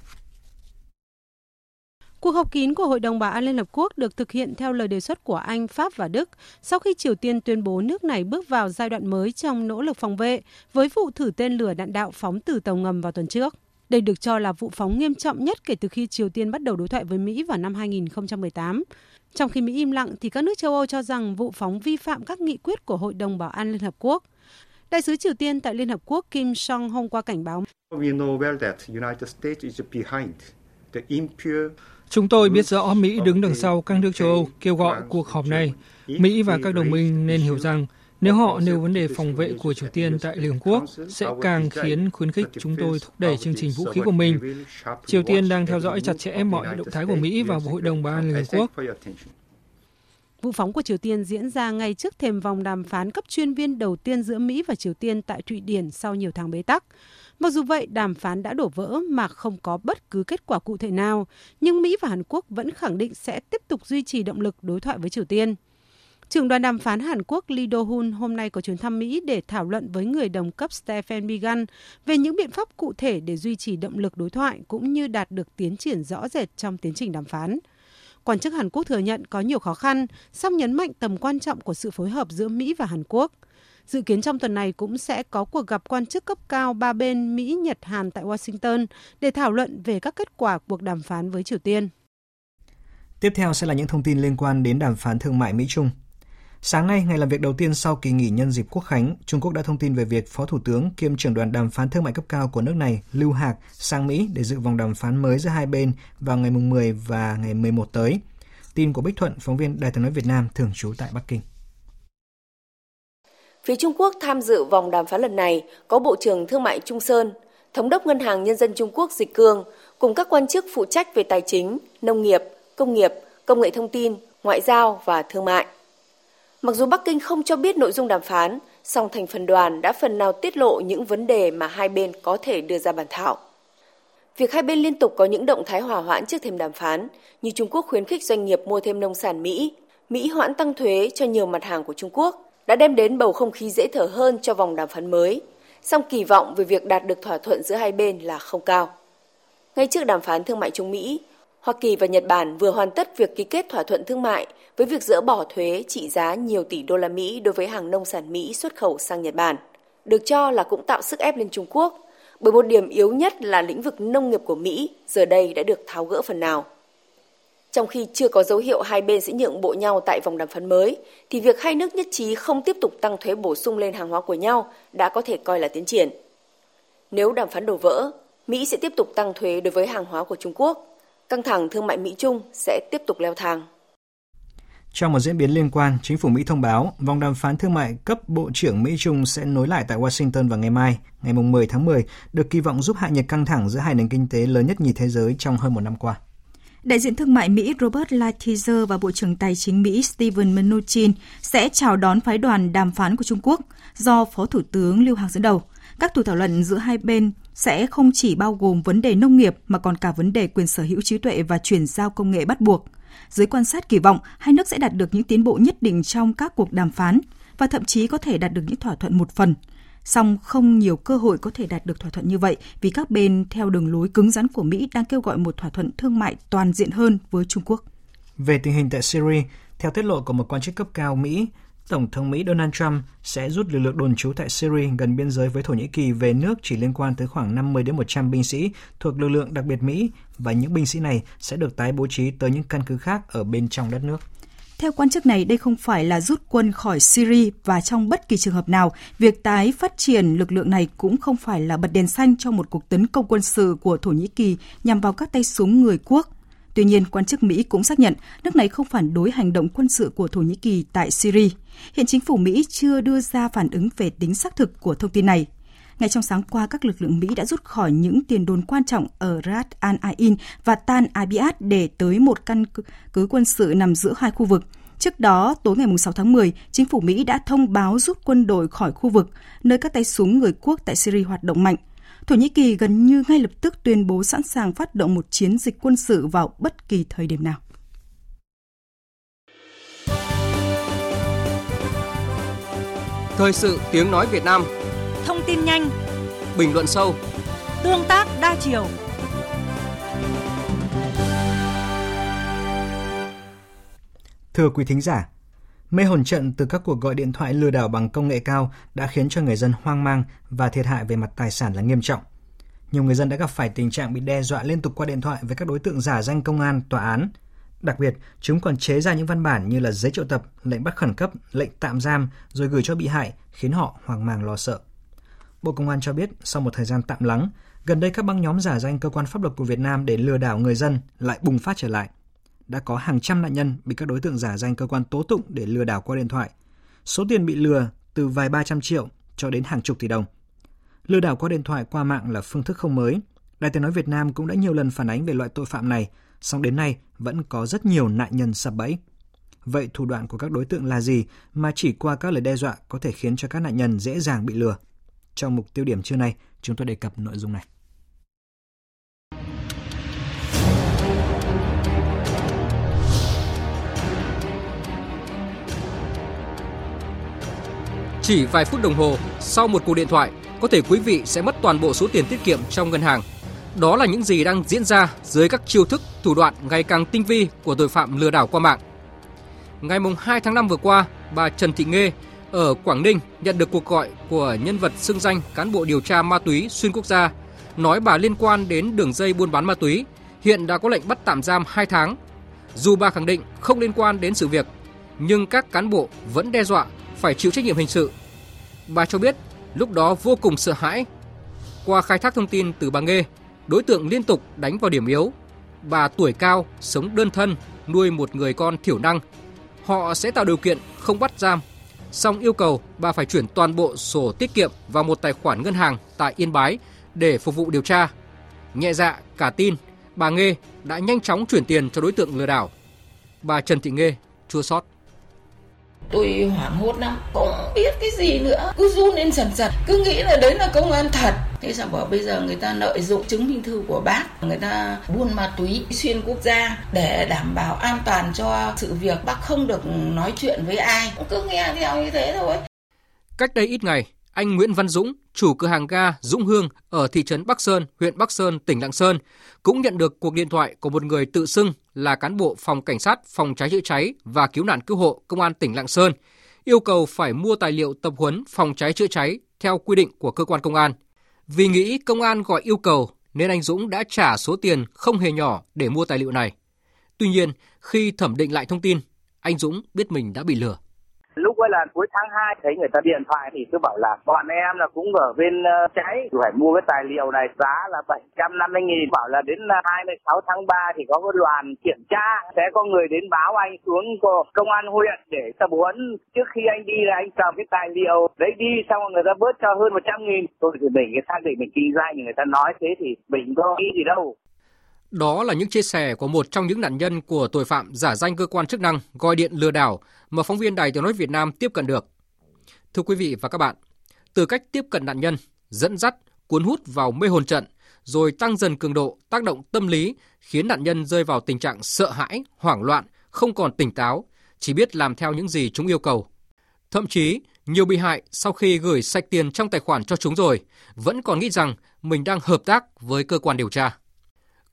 Speaker 17: Cuộc họp kín của Hội đồng Bảo an Liên Hợp Quốc được thực hiện theo lời đề xuất của Anh, Pháp và Đức sau khi Triều Tiên tuyên bố nước này bước vào giai đoạn mới trong nỗ lực phòng vệ với vụ thử tên lửa đạn đạo phóng từ tàu ngầm vào tuần trước. Đây được cho là vụ phóng nghiêm trọng nhất kể từ khi Triều Tiên bắt đầu đối thoại với Mỹ vào năm 2018. Trong khi Mỹ im lặng thì các nước châu Âu cho rằng vụ phóng vi phạm các nghị quyết của Hội đồng Bảo an Liên Hợp Quốc. Đại sứ Triều Tiên tại Liên Hợp Quốc Kim Song hôm qua cảnh báo.
Speaker 14: Chúng tôi biết rõ Mỹ đứng đằng sau các nước châu Âu kêu gọi cuộc họp này. Mỹ và các đồng minh nên hiểu rằng nếu họ nêu vấn đề phòng vệ của Triều Tiên tại Liên Hợp Quốc sẽ càng khiến khuyến khích chúng tôi thúc đẩy chương trình vũ khí của mình. Triều Tiên đang theo dõi chặt chẽ mọi động thái của Mỹ và Hội đồng Bảo an Liên Hợp Quốc.
Speaker 17: Vụ phóng của Triều Tiên diễn ra ngay trước thềm vòng đàm phán cấp chuyên viên đầu tiên giữa Mỹ và Triều Tiên tại Thụy Điển sau nhiều tháng bế tắc. Mặc dù vậy, đàm phán đã đổ vỡ mà không có bất cứ kết quả cụ thể nào, nhưng Mỹ và Hàn Quốc vẫn khẳng định sẽ tiếp tục duy trì động lực đối thoại với Triều Tiên. Trưởng đoàn đàm phán Hàn Quốc Lee Do-hun hôm nay có chuyến thăm Mỹ để thảo luận với người đồng cấp Stephen Biegun về những biện pháp cụ thể để duy trì động lực đối thoại cũng như đạt được tiến triển rõ rệt trong tiến trình đàm phán. Quan chức Hàn Quốc thừa nhận có nhiều khó khăn, song nhấn mạnh tầm quan trọng của sự phối hợp giữa Mỹ và Hàn Quốc. Dự kiến trong tuần này cũng sẽ có cuộc gặp quan chức cấp cao ba bên Mỹ, Nhật, Hàn tại Washington để thảo luận về các kết quả cuộc đàm phán với Triều Tiên.
Speaker 1: Tiếp theo sẽ là những thông tin liên quan đến đàm phán thương mại Mỹ-Trung. Sáng nay, ngày làm việc đầu tiên sau kỳ nghỉ nhân dịp Quốc khánh, Trung Quốc đã thông tin về việc Phó Thủ tướng kiêm trưởng đoàn đàm phán thương mại cấp cao của nước này Lưu Hạc sang Mỹ để dự vòng đàm phán mới giữa hai bên vào ngày 10 và ngày 11 tới. Tin của Bích Thuận, phóng viên Đài tiếng nói Việt Nam thường trú tại Bắc Kinh.
Speaker 18: Phía Trung Quốc tham dự vòng đàm phán lần này có Bộ trưởng Thương mại Trung Sơn, Thống đốc Ngân hàng Nhân dân Trung Quốc Dịch Cương cùng các quan chức phụ trách về tài chính, nông nghiệp, công nghiệp, công nghệ thông tin, ngoại giao và thương mại. Mặc dù Bắc Kinh không cho biết nội dung đàm phán, song thành phần đoàn đã phần nào tiết lộ những vấn đề mà hai bên có thể đưa ra bàn thảo. Việc hai bên liên tục có những động thái hòa hoãn trước thềm đàm phán, như Trung Quốc khuyến khích doanh nghiệp mua thêm nông sản Mỹ, Mỹ hoãn tăng thuế cho nhiều mặt hàng của Trung Quốc, đã đem đến bầu không khí dễ thở hơn cho vòng đàm phán mới, song kỳ vọng về việc đạt được thỏa thuận giữa hai bên là không cao. Ngay trước đàm phán thương mại Trung Mỹ, Hoa Kỳ và Nhật Bản vừa hoàn tất việc ký kết thỏa thuận thương mại với việc dỡ bỏ thuế trị giá nhiều tỷ đô la Mỹ đối với hàng nông sản Mỹ xuất khẩu sang Nhật Bản, được cho là cũng tạo sức ép lên Trung Quốc, bởi một điểm yếu nhất là lĩnh vực nông nghiệp của Mỹ giờ đây đã được tháo gỡ phần nào. Trong khi chưa có dấu hiệu hai bên sẽ nhượng bộ nhau tại vòng đàm phán mới, thì việc hai nước nhất trí không tiếp tục tăng thuế bổ sung lên hàng hóa của nhau đã có thể coi là tiến triển. Nếu đàm phán đổ vỡ, Mỹ sẽ tiếp tục tăng thuế đối với hàng hóa của Trung Quốc. Căng thẳng thương mại Mỹ-Trung sẽ tiếp tục leo thang.
Speaker 1: Trong một diễn biến liên quan, chính phủ Mỹ thông báo vòng đàm phán thương mại cấp Bộ trưởng Mỹ-Trung sẽ nối lại tại Washington vào ngày mai, ngày 10 tháng 10, được kỳ vọng giúp hạ nhiệt căng thẳng giữa hai nền kinh tế lớn nhất nhì thế giới trong hơn một năm qua.
Speaker 2: Đại diện thương mại Mỹ Robert Lighthizer và Bộ trưởng Tài chính Mỹ Steven Mnuchin sẽ chào đón phái đoàn đàm phán của Trung Quốc do Phó Thủ tướng Lưu Hằng dẫn đầu. Các cuộc thảo luận giữa hai bên sẽ không chỉ bao gồm vấn đề nông nghiệp mà còn cả vấn đề quyền sở hữu trí tuệ và chuyển giao công nghệ bắt buộc. Giới quan sát kỳ vọng, hai nước sẽ đạt được những tiến bộ nhất định trong các cuộc đàm phán và thậm chí có thể đạt được những thỏa thuận một phần. Song không nhiều cơ hội có thể đạt được thỏa thuận như vậy vì các bên theo đường lối cứng rắn của Mỹ đang kêu gọi một thỏa thuận thương mại toàn diện hơn với Trung Quốc.
Speaker 1: Về tình hình tại Syria, theo tiết lộ của một quan chức cấp cao Mỹ, Tổng thống Mỹ Donald Trump sẽ rút lực lượng đồn trú tại Syria gần biên giới với Thổ Nhĩ Kỳ về nước chỉ liên quan tới khoảng 50 đến 100 binh sĩ thuộc lực lượng đặc biệt Mỹ và những binh sĩ này sẽ được tái bố trí tới những căn cứ khác ở bên trong đất nước.
Speaker 2: Theo quan chức này, đây không phải là rút quân khỏi Syria và trong bất kỳ trường hợp nào, việc tái phát triển lực lượng này cũng không phải là bật đèn xanh cho một cuộc tấn công quân sự của Thổ Nhĩ Kỳ nhằm vào các tay súng người quốc. Tuy nhiên, quan chức Mỹ cũng xác nhận nước này không phản đối hành động quân sự của Thổ Nhĩ Kỳ tại Syria. Hiện chính phủ Mỹ chưa đưa ra phản ứng về tính xác thực của thông tin này. Ngay trong sáng qua, các lực lượng Mỹ đã rút khỏi những tiền đồn quan trọng ở Rat Al Ain và Tan Abiad để tới một căn cứ quân sự nằm giữa hai khu vực. Trước đó, tối ngày 6 tháng 10, chính phủ Mỹ đã thông báo rút quân đội khỏi khu vực, nơi các tay súng người quốc tại Syria hoạt động mạnh. Thổ Nhĩ Kỳ gần như ngay lập tức tuyên bố sẵn sàng phát động một chiến dịch quân sự vào bất kỳ thời điểm nào.
Speaker 19: Thời sự tiếng nói Việt Nam
Speaker 20: Thông tin nhanh
Speaker 19: Bình luận sâu
Speaker 20: Tương tác đa chiều
Speaker 1: Thưa quý thính giả, mê hồn trận từ các cuộc gọi điện thoại lừa đảo bằng công nghệ cao đã khiến cho người dân hoang mang và thiệt hại về mặt tài sản là nghiêm trọng. Nhiều người dân đã gặp phải tình trạng bị đe dọa liên tục qua điện thoại với các đối tượng giả danh công an, tòa án. Đặc biệt, chúng còn chế ra những văn bản như là giấy triệu tập, lệnh bắt khẩn cấp, lệnh tạm giam rồi gửi cho bị hại, khiến họ hoang mang lo sợ. Bộ Công an cho biết sau một thời gian tạm lắng, gần đây các băng nhóm giả danh cơ quan pháp luật của Việt Nam để lừa đảo người dân lại bùng phát trở lại – đã có hàng trăm nạn nhân bị các đối tượng giả danh cơ quan tố tụng để lừa đảo qua điện thoại. Số tiền bị lừa từ vài ba trăm triệu cho đến hàng chục tỷ đồng. Lừa đảo qua điện thoại qua mạng là phương thức không mới. Đài tiếng nói Việt Nam cũng đã nhiều lần phản ánh về loại tội phạm này, song đến nay vẫn có rất nhiều nạn nhân sập bẫy. Vậy thủ đoạn của các đối tượng là gì mà chỉ qua các lời đe dọa có thể khiến cho các nạn nhân dễ dàng bị lừa? Trong mục tiêu điểm trưa nay, chúng tôi đề cập nội dung này.
Speaker 19: Chỉ vài phút đồng hồ sau một cuộc điện thoại, có thể quý vị sẽ mất toàn bộ số tiền tiết kiệm trong ngân hàng. Đó là những gì đang diễn ra dưới các chiêu thức, thủ đoạn ngày càng tinh vi của tội phạm lừa đảo qua mạng. Ngày 2 tháng 5 vừa qua, bà Trần Thị Nghê ở Quảng Ninh nhận được cuộc gọi của nhân vật xưng danh cán bộ điều tra ma túy xuyên quốc gia, nói bà liên quan đến đường dây buôn bán ma túy, hiện đã có lệnh bắt tạm giam 2 tháng. Dù bà khẳng định không liên quan đến sự việc, nhưng các cán bộ vẫn đe dọa phải chịu trách nhiệm hình sự. Bà cho biết lúc đó vô cùng sợ hãi. Qua khai thác thông tin từ bà Nghê, đối tượng liên tục đánh vào điểm yếu. Bà tuổi cao, sống đơn thân, nuôi một người con thiểu năng. Họ sẽ tạo điều kiện không bắt giam. Song yêu cầu bà phải chuyển toàn bộ sổ tiết kiệm vào một tài khoản ngân hàng tại Yên Bái để phục vụ điều tra. Nhẹ dạ cả tin, bà Nghê đã nhanh chóng chuyển tiền cho đối tượng lừa đảo. Bà Trần Thị Nghê chua xót
Speaker 21: tôi hoảng hốt lắm cũng biết cái gì nữa. Cứ run lên sần sật cứ nghĩ là đấy là công an thật. Thế sao bảo bây giờ người ta lợi dụng chứng minh thư của bác người ta buôn ma túy xuyên quốc gia để đảm bảo an toàn cho sự việc. Bác không được nói chuyện với ai cũng cứ nghe theo như thế thôi.
Speaker 19: Cách đây ít ngày anh Nguyễn Văn Dũng, chủ cửa hàng ga Dũng Hương ở thị trấn Bắc Sơn, huyện Bắc Sơn, tỉnh Lạng Sơn, cũng nhận được cuộc điện thoại của một người tự xưng là cán bộ phòng cảnh sát phòng cháy chữa cháy và cứu nạn cứu hộ công an tỉnh Lạng Sơn, yêu cầu phải mua tài liệu tập huấn phòng cháy chữa cháy theo quy định của cơ quan công an. Vì nghĩ công an gọi yêu cầu nên anh Dũng đã trả số tiền không hề nhỏ để mua tài liệu này. Tuy nhiên, khi thẩm định lại thông tin, anh Dũng biết mình đã bị lừa
Speaker 22: lúc ấy là cuối tháng 2 thấy người ta điện thoại thì cứ bảo là bọn em là cũng ở bên uh, cháy. Phải mua cái tài liệu này giá là 750 nghìn. Bảo là đến ờ, 26 tháng 3 thì có cái đoàn kiểm tra. Sẽ có người đến báo anh xuống công an huyện để tập huấn. Trước khi anh đi là anh cầm cái tài liệu đấy đi xong rồi người ta bớt cho hơn 100 nghìn. Tôi thì mình cái xác định mình kinh doanh người ta nói thế thì mình có nghĩ gì đâu
Speaker 19: đó là những chia sẻ của một trong những nạn nhân của tội phạm giả danh cơ quan chức năng gọi điện lừa đảo mà phóng viên Đài Tiếng nói Việt Nam tiếp cận được. Thưa quý vị và các bạn, từ cách tiếp cận nạn nhân, dẫn dắt, cuốn hút vào mê hồn trận, rồi tăng dần cường độ, tác động tâm lý, khiến nạn nhân rơi vào tình trạng sợ hãi, hoảng loạn, không còn tỉnh táo, chỉ biết làm theo những gì chúng yêu cầu. Thậm chí, nhiều bị hại sau khi gửi sạch tiền trong tài khoản cho chúng rồi, vẫn còn nghĩ rằng mình đang hợp tác với cơ quan điều tra.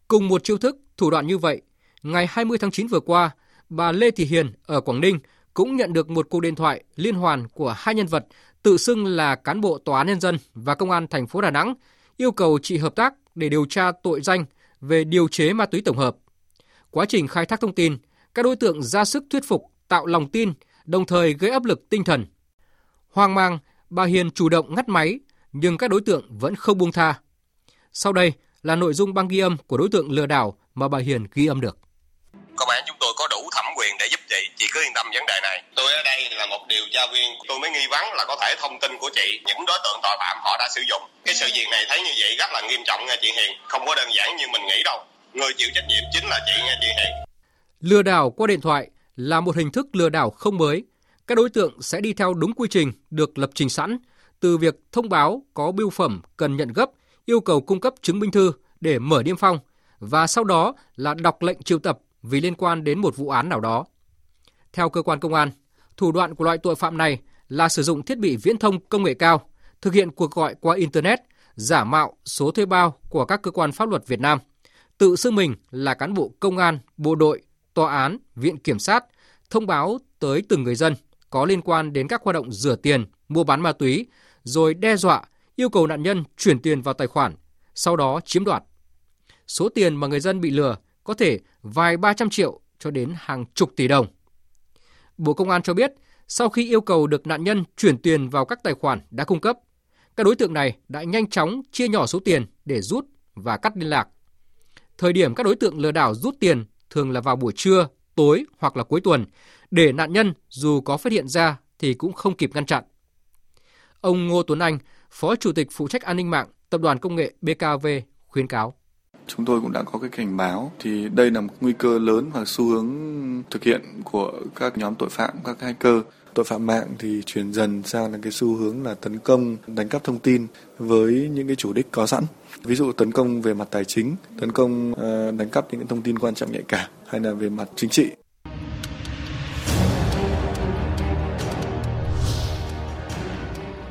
Speaker 19: Cùng một chiêu thức, thủ đoạn như vậy, ngày 20 tháng 9 vừa qua, bà Lê Thị Hiền ở Quảng Ninh cũng nhận được một cuộc điện thoại liên hoàn của hai nhân vật tự xưng là cán bộ tòa án nhân dân và công an thành phố Đà Nẵng yêu cầu chị hợp tác để điều tra tội danh về điều chế ma túy tổng hợp. Quá trình khai thác thông tin, các đối tượng ra sức thuyết phục, tạo lòng tin, đồng thời gây áp lực tinh thần. Hoang mang, bà Hiền chủ động ngắt máy, nhưng các đối tượng vẫn không buông tha. Sau đây là nội dung băng ghi âm của đối tượng lừa đảo mà bà Hiền ghi âm được.
Speaker 23: Công an chúng tôi có đủ thẩm quyền để giúp chị, chị cứ yên tâm vấn đề này. Tôi ở đây là một điều tra viên, tôi mới nghi vấn là có thể thông tin của chị, những đối tượng tội phạm họ đã sử dụng. Cái sự việc này thấy như vậy rất là nghiêm trọng nha chị Hiền, không có đơn giản như mình nghĩ đâu. Người chịu trách nhiệm chính là chị nha chị Hiền.
Speaker 19: Lừa đảo qua điện thoại là một hình thức lừa đảo không mới. Các đối tượng sẽ đi theo đúng quy trình được lập trình sẵn, từ việc thông báo có bưu phẩm cần nhận gấp yêu cầu cung cấp chứng minh thư để mở niêm phong và sau đó là đọc lệnh triệu tập vì liên quan đến một vụ án nào đó. Theo cơ quan công an, thủ đoạn của loại tội phạm này là sử dụng thiết bị viễn thông công nghệ cao, thực hiện cuộc gọi qua Internet, giả mạo số thuê bao của các cơ quan pháp luật Việt Nam, tự xưng mình là cán bộ công an, bộ đội, tòa án, viện kiểm sát, thông báo tới từng người dân có liên quan đến các hoạt động rửa tiền, mua bán ma túy, rồi đe dọa yêu cầu nạn nhân chuyển tiền vào tài khoản, sau đó chiếm đoạt. Số tiền mà người dân bị lừa có thể vài ba trăm triệu cho đến hàng chục tỷ đồng. Bộ Công an cho biết, sau khi yêu cầu được nạn nhân chuyển tiền vào các tài khoản đã cung cấp, các đối tượng này đã nhanh chóng chia nhỏ số tiền để rút và cắt liên lạc. Thời điểm các đối tượng lừa đảo rút tiền thường là vào buổi trưa, tối hoặc là cuối tuần, để nạn nhân dù có phát hiện ra thì cũng không kịp ngăn chặn. Ông Ngô Tuấn Anh, Phó Chủ tịch phụ trách an ninh mạng Tập đoàn Công nghệ BKV khuyến cáo.
Speaker 24: Chúng tôi cũng đã có cái cảnh báo thì đây là một nguy cơ lớn và xu hướng thực hiện của các nhóm tội phạm, các hacker. Tội phạm mạng thì chuyển dần sang là cái xu hướng là tấn công, đánh cắp thông tin với những cái chủ đích có sẵn. Ví dụ tấn công về mặt tài chính, tấn công ờ, đánh cắp những thông tin quan trọng nhạy cảm hay là về mặt chính trị.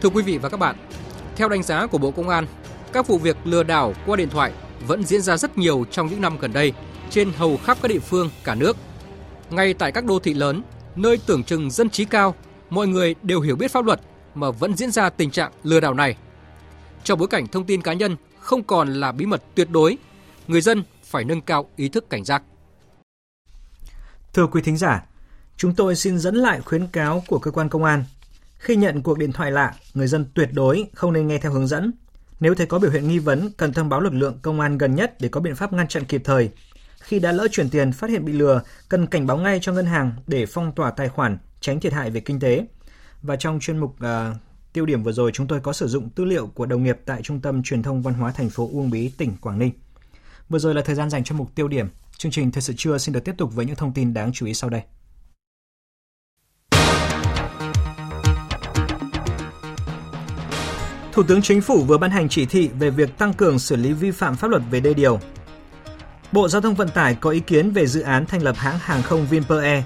Speaker 19: Thưa quý vị và các bạn, theo đánh giá của Bộ Công an, các vụ việc lừa đảo qua điện thoại vẫn diễn ra rất nhiều trong những năm gần đây trên hầu khắp các địa phương cả nước. Ngay tại các đô thị lớn, nơi tưởng chừng dân trí cao, mọi người đều hiểu biết pháp luật mà vẫn diễn ra tình trạng lừa đảo này. Trong bối cảnh thông tin cá nhân không còn là bí mật tuyệt đối, người dân phải nâng cao ý thức cảnh giác.
Speaker 1: Thưa quý thính giả, chúng tôi xin dẫn lại khuyến cáo của cơ quan công an khi nhận cuộc điện thoại lạ, người dân tuyệt đối không nên nghe theo hướng dẫn. Nếu thấy có biểu hiện nghi vấn, cần thông báo lực lượng công an gần nhất để có biện pháp ngăn chặn kịp thời. Khi đã lỡ chuyển tiền phát hiện bị lừa, cần cảnh báo ngay cho ngân hàng để phong tỏa tài khoản, tránh thiệt hại về kinh tế. Và trong chuyên mục uh, tiêu điểm vừa rồi chúng tôi có sử dụng tư liệu của đồng nghiệp tại Trung tâm Truyền thông Văn hóa thành phố Uông Bí, tỉnh Quảng Ninh. Vừa rồi là thời gian dành cho mục tiêu điểm. Chương trình Thời sự trưa xin được tiếp tục với những thông tin đáng chú ý sau đây. Thủ tướng Chính phủ vừa ban hành chỉ thị về việc tăng cường xử lý vi phạm pháp luật về đê điều. Bộ Giao thông Vận tải có ý kiến về dự án thành lập hãng hàng không Vinpearl Air.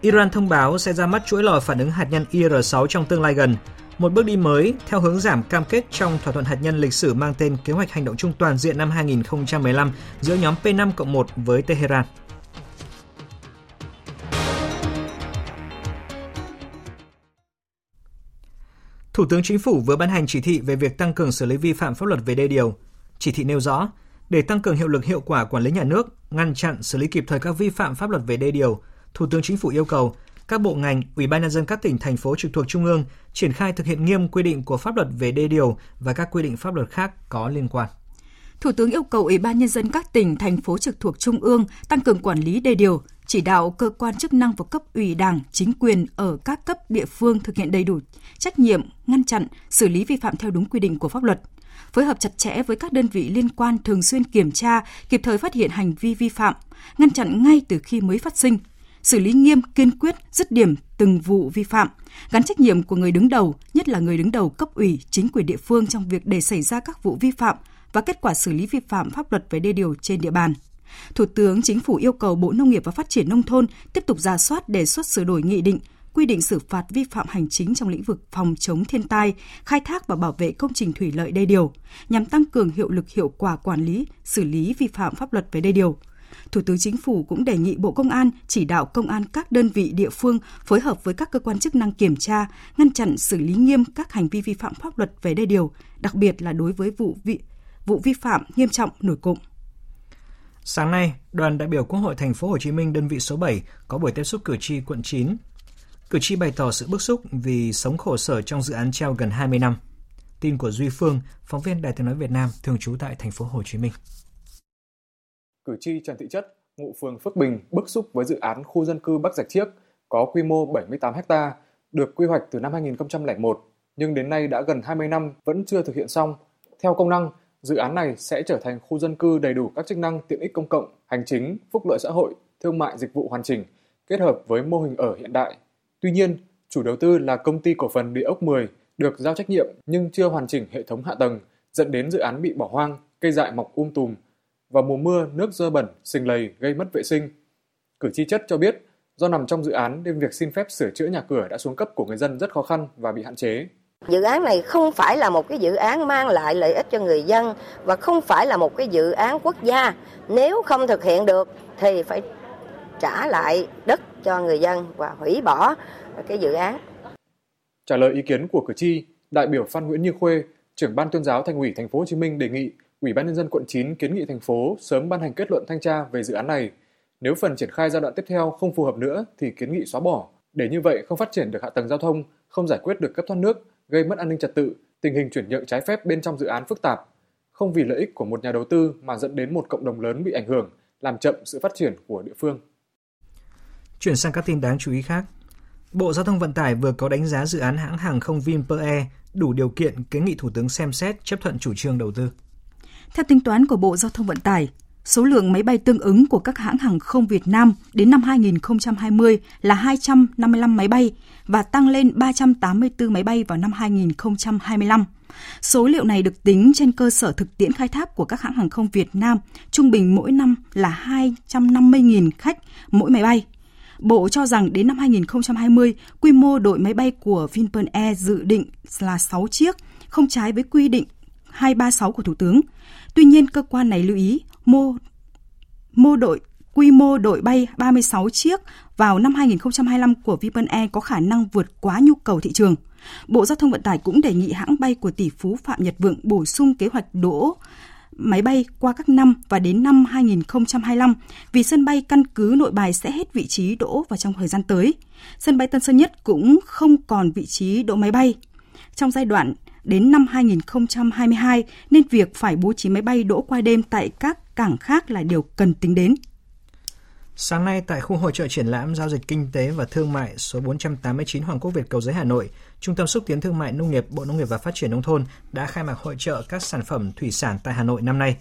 Speaker 1: Iran thông báo sẽ ra mắt chuỗi lò phản ứng hạt nhân IR-6 trong tương lai gần, một bước đi mới theo hướng giảm cam kết trong thỏa thuận hạt nhân lịch sử mang tên Kế hoạch hành động chung toàn diện năm 2015 giữa nhóm P5 cộng 1 với Tehran. Thủ tướng Chính phủ vừa ban hành chỉ thị về việc tăng cường xử lý vi phạm pháp luật về đê điều. Chỉ thị nêu rõ, để tăng cường hiệu lực hiệu quả quản lý nhà nước, ngăn chặn xử lý kịp thời các vi phạm pháp luật về đê điều, Thủ tướng Chính phủ yêu cầu các bộ ngành, ủy ban nhân dân các tỉnh thành phố trực thuộc trung ương triển khai thực hiện nghiêm quy định của pháp luật về đê điều và các quy định pháp luật khác có liên quan.
Speaker 2: Thủ tướng yêu cầu Ủy ban nhân dân các tỉnh thành phố trực thuộc trung ương tăng cường quản lý đê điều, chỉ đạo cơ quan chức năng và cấp ủy Đảng, chính quyền ở các cấp địa phương thực hiện đầy đủ trách nhiệm, ngăn chặn, xử lý vi phạm theo đúng quy định của pháp luật phối hợp chặt chẽ với các đơn vị liên quan thường xuyên kiểm tra, kịp thời phát hiện hành vi vi phạm, ngăn chặn ngay từ khi mới phát sinh, xử lý nghiêm, kiên quyết, dứt điểm từng vụ vi phạm, gắn trách nhiệm của người đứng đầu, nhất là người đứng đầu cấp ủy, chính quyền địa phương trong việc để xảy ra các vụ vi phạm và kết quả xử lý vi phạm pháp luật về đê điều trên địa bàn. Thủ tướng Chính phủ yêu cầu Bộ Nông nghiệp và Phát triển Nông thôn tiếp tục ra soát đề xuất sửa đổi nghị định, quy định xử phạt vi phạm hành chính trong lĩnh vực phòng chống thiên tai, khai thác và bảo vệ công trình thủy lợi đê điều, nhằm tăng cường hiệu lực hiệu quả quản lý, xử lý vi phạm pháp luật về đê điều. Thủ tướng Chính phủ cũng đề nghị Bộ Công an chỉ đạo công an các đơn vị địa phương phối hợp với các cơ quan chức năng kiểm tra, ngăn chặn xử lý nghiêm các hành vi vi phạm pháp luật về đê điều, đặc biệt là đối với vụ vi, vụ vi phạm nghiêm trọng nổi cộng.
Speaker 1: Sáng nay, đoàn đại biểu Quốc hội thành phố Hồ Chí Minh đơn vị số 7 có buổi tiếp xúc cử tri quận 9. Cử tri bày tỏ sự bức xúc vì sống khổ sở trong dự án treo gần 20 năm. Tin của Duy Phương, phóng viên Đài Tiếng nói Việt Nam thường trú tại thành phố Hồ Chí Minh.
Speaker 25: Cử tri Trần Thị Chất, ngụ phường Phước Bình bức xúc với dự án khu dân cư Bắc Rạch Chiếc có quy mô 78 ha, được quy hoạch từ năm 2001 nhưng đến nay đã gần 20 năm vẫn chưa thực hiện xong. Theo công năng, dự án này sẽ trở thành khu dân cư đầy đủ các chức năng tiện ích công cộng, hành chính, phúc lợi xã hội, thương mại dịch vụ hoàn chỉnh, kết hợp với mô hình ở hiện đại. Tuy nhiên, chủ đầu tư là công ty cổ phần địa ốc 10 được giao trách nhiệm nhưng chưa hoàn chỉnh hệ thống hạ tầng, dẫn đến dự án bị bỏ hoang, cây dại mọc um tùm. Vào mùa mưa, nước dơ bẩn, sình lầy gây mất vệ sinh. Cử tri chất cho biết, do nằm trong dự án nên việc xin phép sửa chữa nhà cửa đã xuống cấp của người dân rất khó khăn và bị hạn chế.
Speaker 26: Dự án này không phải là một cái dự án mang lại lợi ích cho người dân và không phải là một cái dự án quốc gia. Nếu không thực hiện được thì phải trả lại đất cho người dân và hủy bỏ cái dự án.
Speaker 25: Trả lời ý kiến của cử tri, đại biểu Phan Nguyễn Như Khuê, trưởng ban tuyên giáo Thành ủy Thành phố Hồ Chí Minh đề nghị Ủy ban nhân dân quận 9 kiến nghị thành phố sớm ban hành kết luận thanh tra về dự án này. Nếu phần triển khai giai đoạn tiếp theo không phù hợp nữa thì kiến nghị xóa bỏ, để như vậy không phát triển được hạ tầng giao thông, không giải quyết được cấp thoát nước, gây mất an ninh trật tự, tình hình chuyển nhượng trái phép bên trong dự án phức tạp, không vì lợi ích của một nhà đầu tư mà dẫn đến một cộng đồng lớn bị ảnh hưởng, làm chậm sự phát triển của địa phương.
Speaker 1: Chuyển sang các tin đáng chú ý khác. Bộ Giao thông Vận tải vừa có đánh giá dự án hãng hàng không Vinpearl Air đủ điều kiện kiến nghị Thủ tướng xem xét chấp thuận chủ trương đầu tư.
Speaker 2: Theo tính toán của Bộ Giao thông Vận tải, số lượng máy bay tương ứng của các hãng hàng không Việt Nam đến năm 2020 là 255 máy bay và tăng lên 384 máy bay vào năm 2025. Số liệu này được tính trên cơ sở thực tiễn khai thác của các hãng hàng không Việt Nam, trung bình mỗi năm là 250.000 khách mỗi máy bay. Bộ cho rằng đến năm 2020, quy mô đội máy bay của Vinpearl Air dự định là 6 chiếc, không trái với quy định 236 của Thủ tướng. Tuy nhiên, cơ quan này lưu ý mô mô đội quy mô đội bay 36 chiếc vào năm 2025 của Vipen Air có khả năng vượt quá nhu cầu thị trường. Bộ Giao thông Vận tải cũng đề nghị hãng bay của tỷ phú Phạm Nhật Vượng bổ sung kế hoạch đỗ máy bay qua các năm và đến năm 2025 vì sân bay căn cứ nội bài sẽ hết vị trí đỗ vào trong thời gian tới. Sân bay Tân Sơn Nhất cũng không còn vị trí đỗ máy bay. Trong giai đoạn đến năm 2022 nên việc phải bố trí máy bay đỗ qua đêm tại các cảng khác là điều cần tính đến.
Speaker 1: Sáng nay tại khu hội trợ triển lãm giao dịch kinh tế và thương mại số 489 Hoàng Quốc Việt Cầu Giấy Hà Nội, Trung tâm xúc tiến thương mại nông nghiệp Bộ Nông nghiệp và Phát triển nông thôn đã khai mạc hội trợ các sản phẩm thủy sản tại Hà Nội năm nay.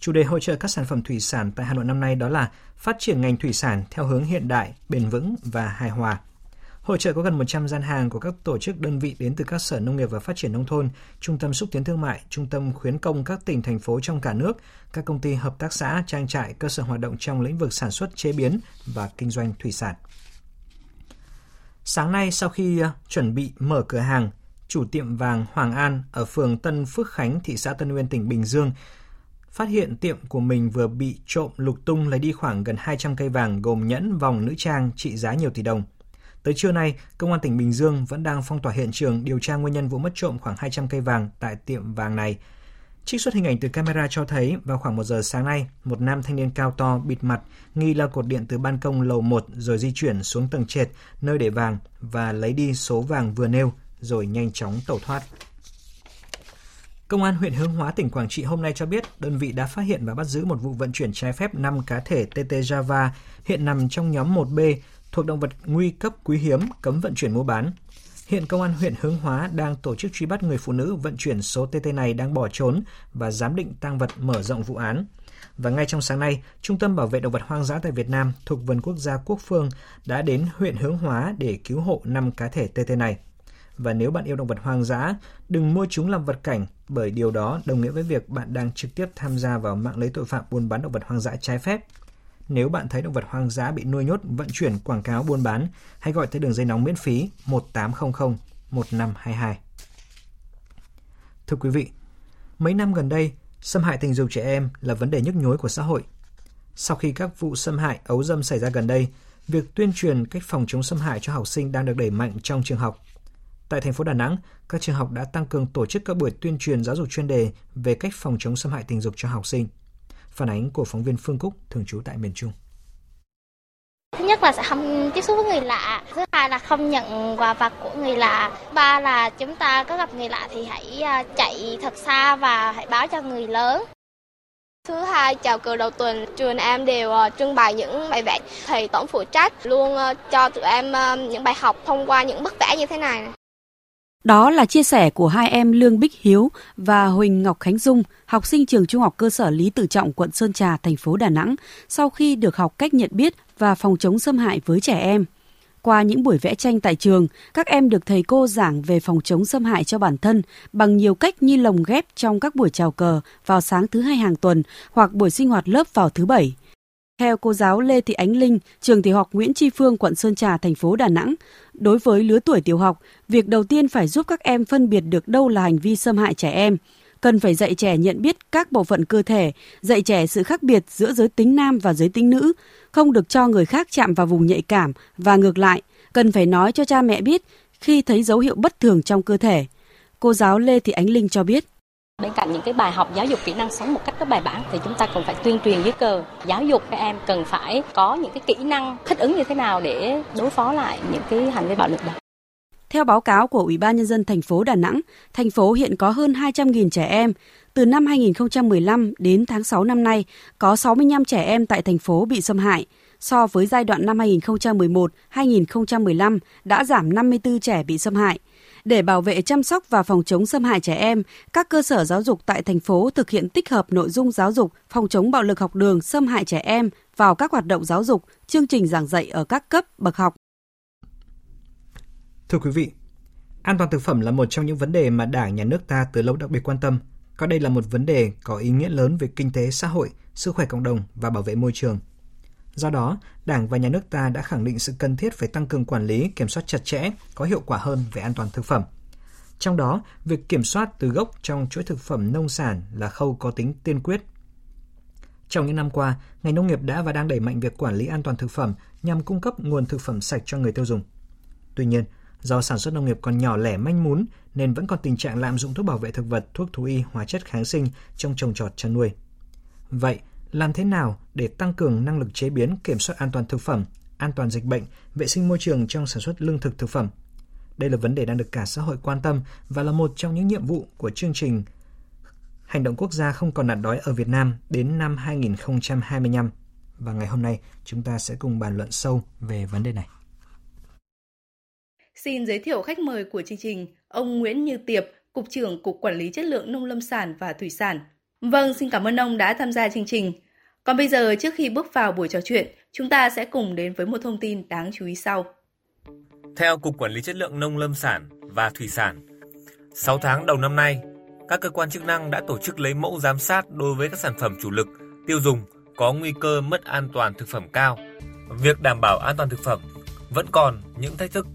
Speaker 1: Chủ đề hội trợ các sản phẩm thủy sản tại Hà Nội năm nay đó là phát triển ngành thủy sản theo hướng hiện đại, bền vững và hài hòa. Hội trợ có gần 100 gian hàng của các tổ chức đơn vị đến từ các sở nông nghiệp và phát triển nông thôn, trung tâm xúc tiến thương mại, trung tâm khuyến công các tỉnh thành phố trong cả nước, các công ty hợp tác xã, trang trại, cơ sở hoạt động trong lĩnh vực sản xuất chế biến và kinh doanh thủy sản. Sáng nay sau khi ờ, chuẩn bị mở cửa hàng, chủ tiệm vàng Hoàng An ở phường Tân Phước Khánh, thị xã Tân Uyên, tỉnh Bình Dương phát hiện tiệm của mình vừa bị trộm lục tung lấy đi khoảng gần 200 cây vàng gồm nhẫn, vòng, nữ trang trị giá nhiều tỷ đồng. Tới trưa nay, Công an tỉnh Bình Dương vẫn đang phong tỏa hiện trường điều tra nguyên nhân vụ mất trộm khoảng 200 cây vàng tại tiệm vàng này. Trích xuất hình ảnh từ camera cho thấy vào khoảng 1 giờ sáng nay, một nam thanh niên cao to bịt mặt nghi leo cột điện từ ban công lầu 1 rồi di chuyển xuống tầng trệt nơi để vàng và lấy đi số vàng vừa nêu rồi nhanh chóng tẩu thoát. Công an huyện Hướng Hóa tỉnh Quảng Trị hôm nay cho biết đơn vị đã phát hiện và bắt giữ một vụ vận chuyển trái phép 5 cá thể TT Java hiện nằm trong nhóm 1B thuộc động vật nguy cấp quý hiếm cấm vận chuyển mua bán. Hiện Công an huyện Hướng Hóa đang tổ chức truy bắt người phụ nữ vận chuyển số TT này đang bỏ trốn và giám định tăng vật mở rộng vụ án. Và ngay trong sáng nay, Trung tâm Bảo vệ Động vật Hoang dã tại Việt Nam thuộc Vườn Quốc gia Quốc Phương đã đến huyện Hướng Hóa để cứu hộ 5 cá thể TT này. Và nếu bạn yêu động vật hoang dã, đừng mua chúng làm vật cảnh bởi điều đó đồng nghĩa với việc bạn đang trực tiếp tham gia vào mạng lưới tội phạm buôn bán động vật hoang dã trái phép. Nếu bạn thấy động vật hoang dã bị nuôi nhốt, vận chuyển, quảng cáo, buôn bán, hãy gọi tới đường dây nóng miễn phí 1800 1522. Thưa quý vị, mấy năm gần đây, xâm hại tình dục trẻ em là vấn đề nhức nhối của xã hội. Sau khi các vụ xâm hại ấu dâm xảy ra gần đây, việc tuyên truyền cách phòng chống xâm hại cho học sinh đang được đẩy mạnh trong trường học. Tại thành phố Đà Nẵng, các trường học đã tăng cường tổ chức các buổi tuyên truyền giáo dục chuyên đề về cách phòng chống xâm hại tình dục cho học sinh. Phản ánh của phóng viên Phương Cúc, thường trú tại miền Trung.
Speaker 27: Thứ nhất là sẽ không tiếp xúc với người lạ, thứ hai là không nhận quà vặt của người lạ, ba là chúng ta có gặp người lạ thì hãy à, chạy thật xa và hãy báo cho người lớn.
Speaker 28: Thứ hai, chào cờ đầu tuần, trường em đều à, trưng bày những bài vẽ. Thầy tổng phụ trách luôn à, cho tụi em những bài học thông qua những bức vẽ như thế này.
Speaker 29: Đó là chia sẻ của hai em Lương Bích Hiếu và Huỳnh Ngọc Khánh Dung, học sinh trường Trung học cơ sở Lý Tự Trọng, quận Sơn Trà, thành phố Đà Nẵng, sau khi được học cách nhận biết và phòng chống xâm hại với trẻ em. Qua những buổi vẽ tranh tại trường, các em được thầy cô giảng về phòng chống xâm hại cho bản thân bằng nhiều cách như lồng ghép trong các buổi chào cờ vào sáng thứ hai hàng tuần hoặc buổi sinh hoạt lớp vào thứ bảy. Theo cô giáo Lê Thị Ánh Linh, trường tiểu học Nguyễn Tri Phương, quận Sơn Trà, thành phố Đà Nẵng, đối với lứa tuổi tiểu học, việc đầu tiên phải giúp các em phân biệt được đâu là hành vi xâm hại trẻ em. Cần phải dạy trẻ nhận biết các bộ phận cơ thể, dạy trẻ sự khác biệt giữa giới tính nam và giới tính nữ, không được cho người khác chạm vào vùng nhạy cảm và ngược lại, cần phải nói cho cha mẹ biết khi thấy dấu hiệu bất thường trong cơ thể. Cô giáo Lê Thị Ánh Linh cho biết.
Speaker 30: Bên cạnh những cái bài học giáo dục kỹ năng sống một cách có bài bản thì chúng ta còn phải tuyên truyền dưới cờ, giáo dục các em cần phải có những cái kỹ năng thích ứng như thế nào để đối phó lại những cái hành vi bạo lực đó.
Speaker 29: Theo báo cáo của Ủy ban nhân dân thành phố Đà Nẵng, thành phố hiện có hơn 200.000 trẻ em. Từ năm 2015 đến tháng 6 năm nay, có 65 trẻ em tại thành phố bị xâm hại. So với giai đoạn năm 2011-2015 đã giảm 54 trẻ bị xâm hại. Để bảo vệ chăm sóc và phòng chống xâm hại trẻ em, các cơ sở giáo dục tại thành phố thực hiện tích hợp nội dung giáo dục phòng chống bạo lực học đường xâm hại trẻ em vào các hoạt động giáo dục, chương trình giảng dạy ở các cấp bậc học.
Speaker 1: Thưa quý vị, an toàn thực phẩm là một trong những vấn đề mà Đảng, Nhà nước ta từ lâu đặc biệt quan tâm. Coi đây là một vấn đề có ý nghĩa lớn về kinh tế, xã hội, sức khỏe cộng đồng và bảo vệ môi trường. Do đó, Đảng và Nhà nước ta đã khẳng định sự cần thiết phải tăng cường quản lý, kiểm soát chặt chẽ, có hiệu quả hơn về an toàn thực phẩm. Trong đó, việc kiểm soát từ gốc trong chuỗi thực phẩm nông sản là khâu có tính tiên quyết. Trong những năm qua, ngành nông nghiệp đã và đang đẩy mạnh việc quản lý an toàn thực phẩm nhằm cung cấp nguồn thực phẩm sạch cho người tiêu dùng. Tuy nhiên, do sản xuất nông nghiệp còn nhỏ lẻ manh mún nên vẫn còn tình trạng lạm dụng thuốc bảo vệ thực vật, thuốc thú y, hóa chất kháng sinh trong trồng trọt chăn nuôi. Vậy, làm thế nào để tăng cường năng lực chế biến, kiểm soát an toàn thực phẩm, an toàn dịch bệnh, vệ sinh môi trường trong sản xuất lương thực thực phẩm. Đây là vấn đề đang được cả xã hội quan tâm và là một trong những nhiệm vụ của chương trình Hành động quốc gia không còn nạn đói ở Việt Nam đến năm 2025. và ngày hôm nay chúng ta sẽ cùng bàn luận sâu về vấn đề này.
Speaker 31: Xin giới thiệu khách mời của chương trình, ông Nguyễn Như Tiệp, Cục trưởng Cục Quản lý Chất lượng Nông lâm sản và Thủy sản. Vâng, xin cảm ơn ông đã tham gia chương trình. Còn bây giờ, trước khi bước vào buổi trò chuyện, chúng ta sẽ cùng đến với một thông tin đáng chú ý sau.
Speaker 32: Theo Cục Quản lý Chất lượng Nông lâm sản và Thủy sản, 6 tháng đầu năm nay, các cơ quan chức năng đã tổ chức lấy mẫu giám sát đối với các sản phẩm chủ lực tiêu dùng có nguy cơ mất an toàn thực phẩm cao. Việc đảm bảo an toàn thực phẩm vẫn còn những thách thức.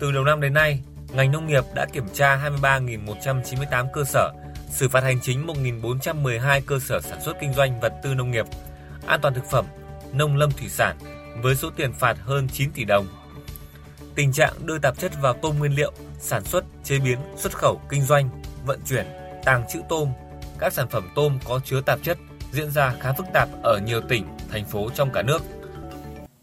Speaker 32: Từ đầu năm đến nay, ngành nông nghiệp đã kiểm tra 23.198 cơ sở, xử phạt hành chính 1.412 cơ sở sản xuất kinh doanh vật tư nông nghiệp, an toàn thực phẩm, nông lâm thủy sản với số tiền phạt hơn 9 tỷ đồng. Tình trạng đưa tạp chất vào tôm nguyên liệu, sản xuất, chế biến, xuất khẩu, kinh doanh, vận chuyển, tàng trữ tôm, các sản phẩm tôm có chứa tạp chất diễn ra khá phức tạp ở nhiều tỉnh, thành phố trong cả nước.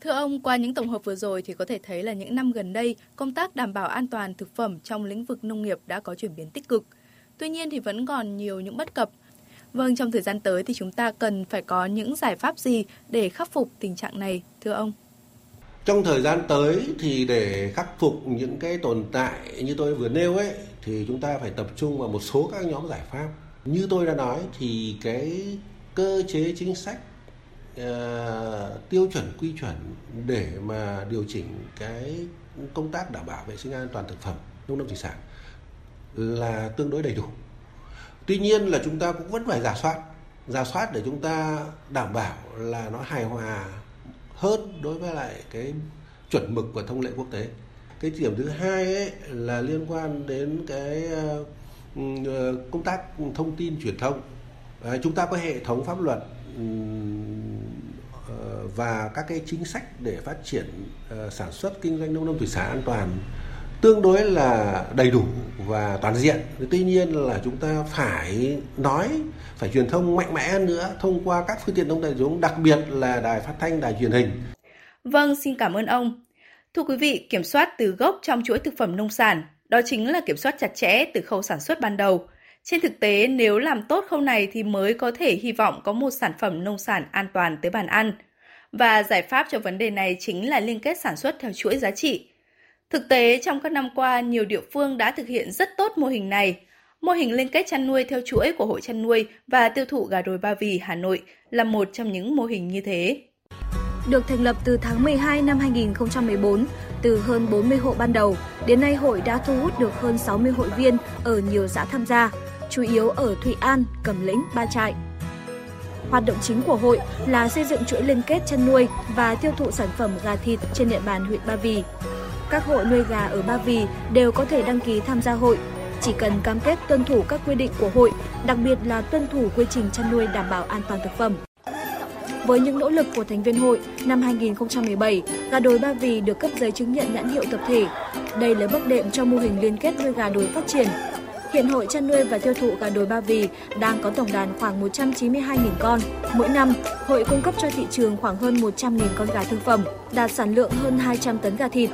Speaker 31: Thưa ông, qua những tổng hợp vừa rồi thì có thể thấy là những năm gần đây, công tác đảm bảo an toàn thực phẩm trong lĩnh vực nông nghiệp đã có chuyển biến tích cực. Tuy nhiên thì vẫn còn nhiều những bất cập. Vâng, trong thời gian tới thì chúng ta cần phải có những giải pháp gì để khắc phục tình trạng này, thưa ông?
Speaker 33: Trong thời gian tới thì để khắc phục những cái tồn tại như tôi vừa nêu ấy thì chúng ta phải tập trung vào một số các nhóm giải pháp. Như tôi đã nói thì cái cơ chế chính sách uh, tiêu chuẩn quy chuẩn để mà điều chỉnh cái công tác đảm bảo vệ sinh an toàn thực phẩm nông lâm thủy sản là tương đối đầy đủ. Tuy nhiên là chúng ta cũng vẫn phải giả soát, giả soát để chúng ta đảm bảo là nó hài hòa hơn đối với lại cái chuẩn mực của thông lệ quốc tế. Cái điểm thứ hai ấy là liên quan đến cái ờ, ờ, công tác thông tin truyền thông chúng ta có hệ thống pháp luật ờ, và các cái chính sách để phát triển sản xuất kinh doanh nông lâm thủy sản an toàn tương đối là đầy đủ và toàn diện. Tuy nhiên là chúng ta phải nói, phải truyền thông mạnh mẽ hơn nữa thông qua các phương tiện thông đại chúng, đặc biệt là đài phát thanh, đài truyền hình.
Speaker 31: Vâng, xin cảm ơn ông. Thưa quý vị, kiểm soát từ gốc trong chuỗi thực phẩm nông sản, đó chính là kiểm soát chặt chẽ từ khâu sản xuất ban đầu trên thực tế, nếu làm tốt khâu này thì mới có thể hy vọng có một sản phẩm nông sản an toàn tới bàn ăn. Và giải pháp cho vấn đề này chính là liên kết sản xuất theo chuỗi giá trị. Thực tế, trong các năm qua, nhiều địa phương đã thực hiện rất tốt mô hình này. Mô hình liên kết chăn nuôi theo chuỗi của Hội chăn nuôi và tiêu thụ gà đồi Ba Vì, Hà Nội là một trong những mô hình như thế.
Speaker 34: Được thành lập từ tháng 12 năm 2014, từ hơn 40 hộ ban đầu, đến nay hội đã thu hút được hơn 60 hội viên ở nhiều xã tham gia, chủ yếu ở Thụy An, Cẩm Lĩnh, Ba Trại. Hoạt động chính của hội là xây dựng chuỗi liên kết chăn nuôi và tiêu thụ sản phẩm gà thịt trên địa bàn huyện Ba Vì. Các hộ nuôi gà ở Ba Vì đều có thể đăng ký tham gia hội, chỉ cần cam kết tuân thủ các quy định của hội, đặc biệt là tuân thủ quy trình chăn nuôi đảm bảo an toàn thực phẩm. Với những nỗ lực của thành viên hội, năm 2017, gà đồi Ba Vì được cấp giấy chứng nhận nhãn hiệu tập thể. Đây là bước đệm cho mô hình liên kết nuôi gà đồi phát triển, Hiện Hội chăn nuôi và tiêu thụ gà đồi Ba Vì đang có tổng đàn khoảng 192.000 con. Mỗi năm, hội cung cấp cho thị trường khoảng hơn 100.000 con gà thương phẩm, đạt sản lượng hơn 200 tấn gà thịt.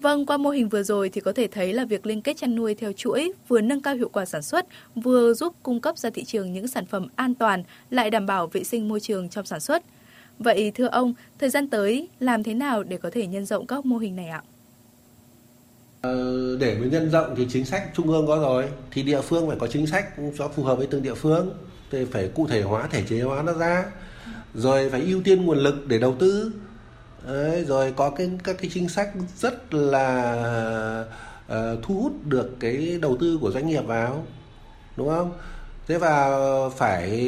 Speaker 31: Vâng, qua mô hình vừa rồi thì có thể thấy là việc liên kết chăn nuôi theo chuỗi vừa nâng cao hiệu quả sản xuất, vừa giúp cung cấp ra thị trường những sản phẩm an toàn, lại đảm bảo vệ sinh môi trường trong sản xuất. Vậy thưa ông, thời gian tới làm thế nào để có thể nhân rộng các mô hình này ạ?
Speaker 33: Ờ, để mà nhân rộng thì chính sách trung ương có rồi thì địa phương phải có chính sách cho phù hợp với từng địa phương thì phải cụ thể hóa thể chế hóa nó ra rồi phải ưu tiên nguồn lực để đầu tư Đấy, rồi có cái các cái chính sách rất là uh, thu hút được cái đầu tư của doanh nghiệp vào đúng không thế và phải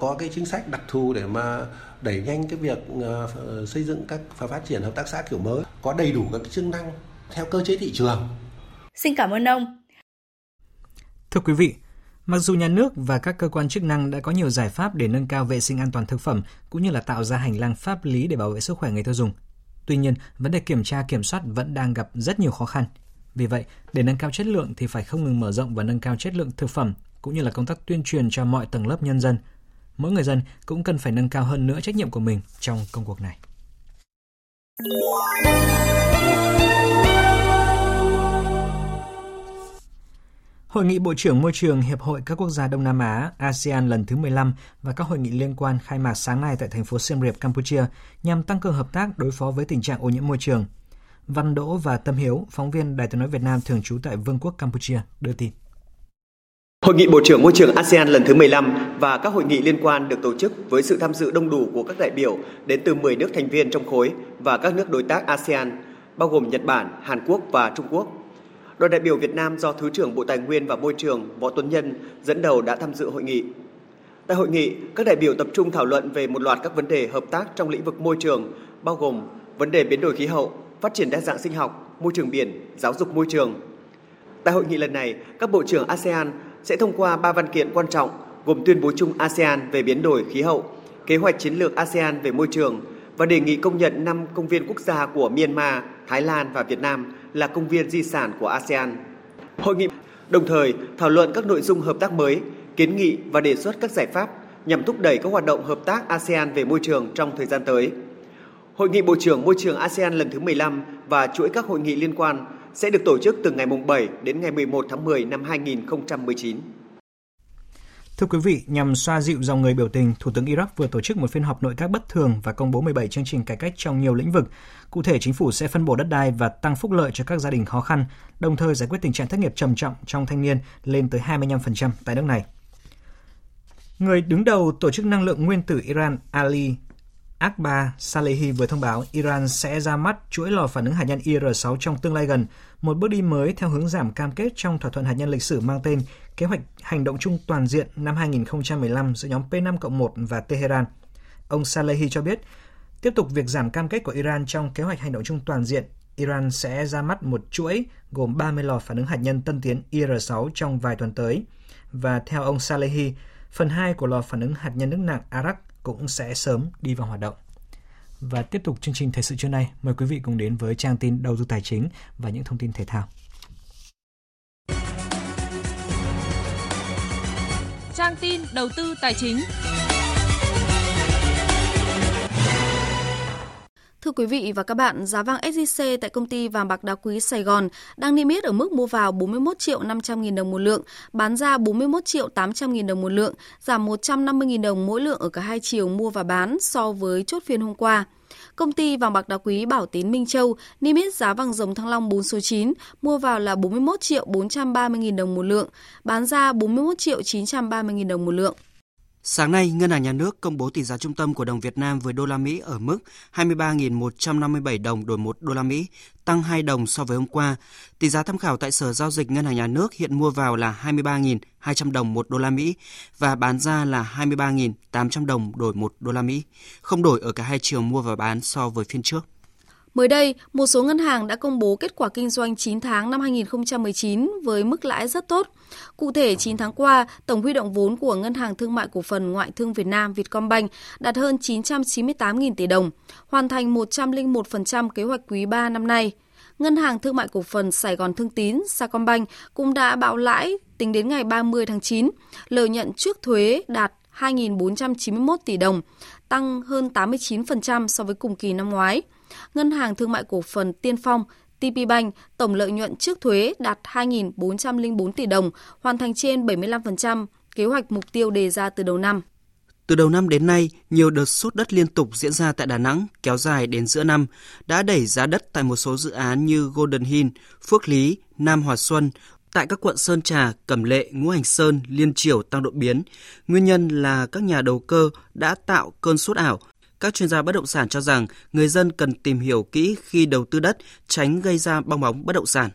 Speaker 33: có cái chính sách đặc thù để mà đẩy nhanh cái việc uh, xây dựng các và phát triển hợp tác xã kiểu mới có đầy đủ các cái chức năng theo cơ chế thị trường.
Speaker 31: Xin cảm ơn ông.
Speaker 1: Thưa quý vị, mặc dù nhà nước và các cơ quan chức năng đã có nhiều giải pháp để nâng cao vệ sinh an toàn thực phẩm cũng như là tạo ra hành lang pháp lý để bảo vệ sức khỏe người tiêu dùng, tuy nhiên vấn đề kiểm tra kiểm soát vẫn đang gặp rất nhiều khó khăn. Vì vậy, để nâng cao chất lượng thì phải không ngừng mở rộng và nâng cao chất lượng thực phẩm cũng như là công tác tuyên truyền cho mọi tầng lớp nhân dân. Mỗi người dân cũng cần phải nâng cao hơn nữa trách nhiệm của mình trong công cuộc này. Hội nghị Bộ trưởng Môi trường Hiệp hội các quốc gia Đông Nam Á ASEAN lần thứ 15 và các hội nghị liên quan khai mạc sáng nay tại thành phố Siem Reap, Campuchia nhằm tăng cường hợp tác đối phó với tình trạng ô nhiễm môi trường. Văn Đỗ và Tâm Hiếu, phóng viên Đài tiếng nói Việt Nam thường trú tại Vương quốc Campuchia, đưa tin.
Speaker 35: Hội nghị Bộ trưởng Môi trường ASEAN lần thứ 15 và các hội nghị liên quan được tổ chức với sự tham dự đông đủ của các đại biểu đến từ 10 nước thành viên trong khối và các nước đối tác ASEAN, bao gồm Nhật Bản, Hàn Quốc và Trung Quốc. Đoàn đại biểu Việt Nam do Thứ trưởng Bộ Tài nguyên và Môi trường Võ Tuấn Nhân dẫn đầu đã tham dự hội nghị. Tại hội nghị, các đại biểu tập trung thảo luận về một loạt các vấn đề hợp tác trong lĩnh vực môi trường, bao gồm vấn đề biến đổi khí hậu, phát triển đa dạng sinh học, môi trường biển, giáo dục môi trường. Tại hội nghị lần này, các bộ trưởng ASEAN sẽ thông qua ba văn kiện quan trọng gồm tuyên bố chung ASEAN về biến đổi khí hậu, kế hoạch chiến lược ASEAN về môi trường và đề nghị công nhận năm công viên quốc gia của Myanmar, Thái Lan và Việt Nam là công viên di sản của ASEAN. Hội nghị đồng thời thảo luận các nội dung hợp tác mới, kiến nghị và đề xuất các giải pháp nhằm thúc đẩy các hoạt động hợp tác ASEAN về môi trường trong thời gian tới. Hội nghị Bộ trưởng Môi trường ASEAN lần thứ 15 và chuỗi các hội nghị liên quan sẽ được tổ chức từ ngày 7 đến ngày 11 tháng 10 năm 2019.
Speaker 1: Thưa quý vị, nhằm xoa dịu dòng người biểu tình, Thủ tướng Iraq vừa tổ chức một phiên họp nội các bất thường và công bố 17 chương trình cải cách trong nhiều lĩnh vực. Cụ thể, chính phủ sẽ phân bổ đất đai và tăng phúc lợi cho các gia đình khó khăn, đồng thời giải quyết tình trạng thất nghiệp trầm trọng trong thanh niên lên tới 25% tại nước này. Người đứng đầu Tổ chức Năng lượng Nguyên tử Iran Ali Akbar Salehi vừa thông báo Iran sẽ ra mắt chuỗi lò phản ứng hạt nhân IR-6 trong tương lai gần, một bước đi mới theo hướng giảm cam kết trong thỏa thuận hạt nhân lịch sử mang tên Kế hoạch Hành động chung toàn diện năm 2015 giữa nhóm P5-1 và Tehran. Ông Salehi cho biết, tiếp tục việc giảm cam kết của Iran trong kế hoạch hành động chung toàn diện, Iran sẽ ra mắt một chuỗi gồm 30 lò phản ứng hạt nhân tân tiến IR-6 trong vài tuần tới. Và theo ông Salehi, phần 2 của lò phản ứng hạt nhân nước nặng Arak cũng sẽ sớm đi vào hoạt động. Và tiếp tục chương trình thời sự trưa nay, mời quý vị cùng đến với trang tin đầu tư tài chính và những thông tin thể thao.
Speaker 36: Trang tin đầu tư tài chính.
Speaker 37: Thưa quý vị và các bạn, giá vàng SJC tại công ty vàng bạc đá quý Sài Gòn đang niêm yết ở mức mua vào 41 triệu 500 nghìn đồng một lượng, bán ra 41 triệu 800 nghìn đồng một lượng, giảm 150 nghìn đồng mỗi lượng ở cả hai chiều mua và bán so với chốt phiên hôm qua. Công ty vàng bạc đá quý Bảo Tín Minh Châu niêm yết giá vàng dòng thăng long 4 số 9 mua vào là 41 triệu 430 nghìn đồng một lượng, bán ra 41 triệu 930 nghìn đồng một lượng.
Speaker 11: Sáng nay, Ngân hàng Nhà nước công bố tỷ giá trung tâm của đồng Việt Nam với đô la Mỹ ở mức 23.157 đồng đổi 1 đô la Mỹ, tăng 2 đồng so với hôm qua. Tỷ giá tham khảo tại Sở giao dịch Ngân hàng Nhà nước hiện mua vào là 23.200 đồng 1 đô la Mỹ và bán ra là 23.800 đồng đổi 1 đô la Mỹ, không đổi ở cả hai chiều mua và bán so với phiên trước.
Speaker 37: Mới đây, một số ngân hàng đã công bố kết quả kinh doanh 9 tháng năm 2019 với mức lãi rất tốt. Cụ thể, 9 tháng qua, tổng huy động vốn của Ngân hàng Thương mại Cổ phần Ngoại thương Việt Nam Vietcombank đạt hơn 998.000 tỷ đồng, hoàn thành 101% kế hoạch quý 3 năm nay. Ngân hàng Thương mại Cổ phần Sài Gòn Thương Tín Sacombank cũng đã bạo lãi tính đến ngày 30 tháng 9, lợi nhận trước thuế đạt 2.491 tỷ đồng, tăng hơn 89% so với cùng kỳ năm ngoái. Ngân hàng Thương mại Cổ phần Tiên Phong TPBank tổng lợi nhuận trước thuế đạt 2.404 tỷ đồng, hoàn thành trên 75% kế hoạch mục tiêu đề ra từ đầu năm.
Speaker 11: Từ đầu năm đến nay, nhiều đợt sốt đất liên tục diễn ra tại Đà Nẵng, kéo dài đến giữa năm, đã đẩy giá đất tại một số dự án như Golden Hill, Phước Lý, Nam Hòa Xuân, tại các quận Sơn Trà, Cẩm Lệ, Ngũ Hành Sơn, Liên Triểu tăng đột biến. Nguyên nhân là các nhà đầu cơ đã tạo cơn sốt ảo, các chuyên gia bất động sản cho rằng người dân cần tìm hiểu kỹ khi đầu tư đất, tránh gây ra bong bóng bất động sản.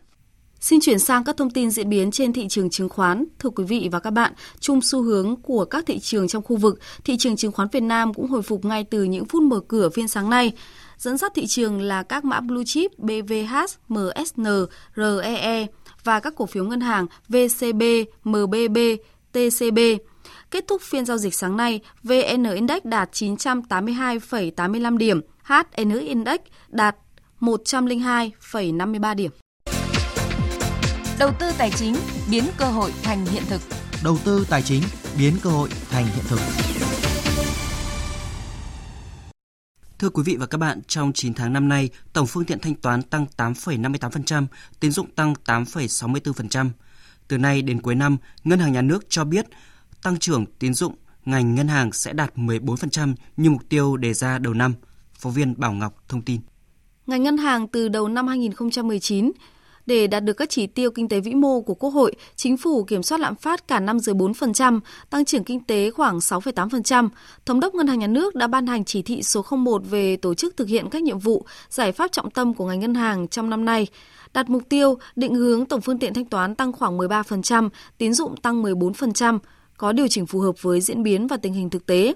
Speaker 37: Xin chuyển sang các thông tin diễn biến trên thị trường chứng khoán. Thưa quý vị và các bạn, chung xu hướng của các thị trường trong khu vực, thị trường chứng khoán Việt Nam cũng hồi phục ngay từ những phút mở cửa phiên sáng nay. Dẫn dắt thị trường là các mã blue chip BVH, MSN, REE và các cổ phiếu ngân hàng VCB, MBB, TCB. Kết thúc phiên giao dịch sáng nay, VN Index đạt 982,85 điểm, HN Index đạt 102,53 điểm.
Speaker 36: Đầu tư tài chính biến cơ hội thành hiện thực.
Speaker 38: Đầu tư tài chính biến cơ hội thành hiện thực.
Speaker 11: Thưa quý vị và các bạn, trong 9 tháng năm nay, tổng phương tiện thanh toán tăng 8,58%, tín dụng tăng 8,64%. Từ nay đến cuối năm, Ngân hàng Nhà nước cho biết tăng trưởng tín dụng ngành ngân hàng sẽ đạt 14% như mục tiêu đề ra đầu năm. Phóng viên Bảo Ngọc thông tin.
Speaker 37: Ngành ngân hàng từ đầu năm 2019 để đạt được các chỉ tiêu kinh tế vĩ mô của Quốc hội, chính phủ kiểm soát lạm phát cả năm dưới 4%, tăng trưởng kinh tế khoảng 6,8%. Thống đốc Ngân hàng Nhà nước đã ban hành chỉ thị số 01 về tổ chức thực hiện các nhiệm vụ, giải pháp trọng tâm của ngành ngân hàng trong năm nay đặt mục tiêu định hướng tổng phương tiện thanh toán tăng khoảng 13%, tín dụng tăng 14%, có điều chỉnh phù hợp với diễn biến và tình hình thực tế.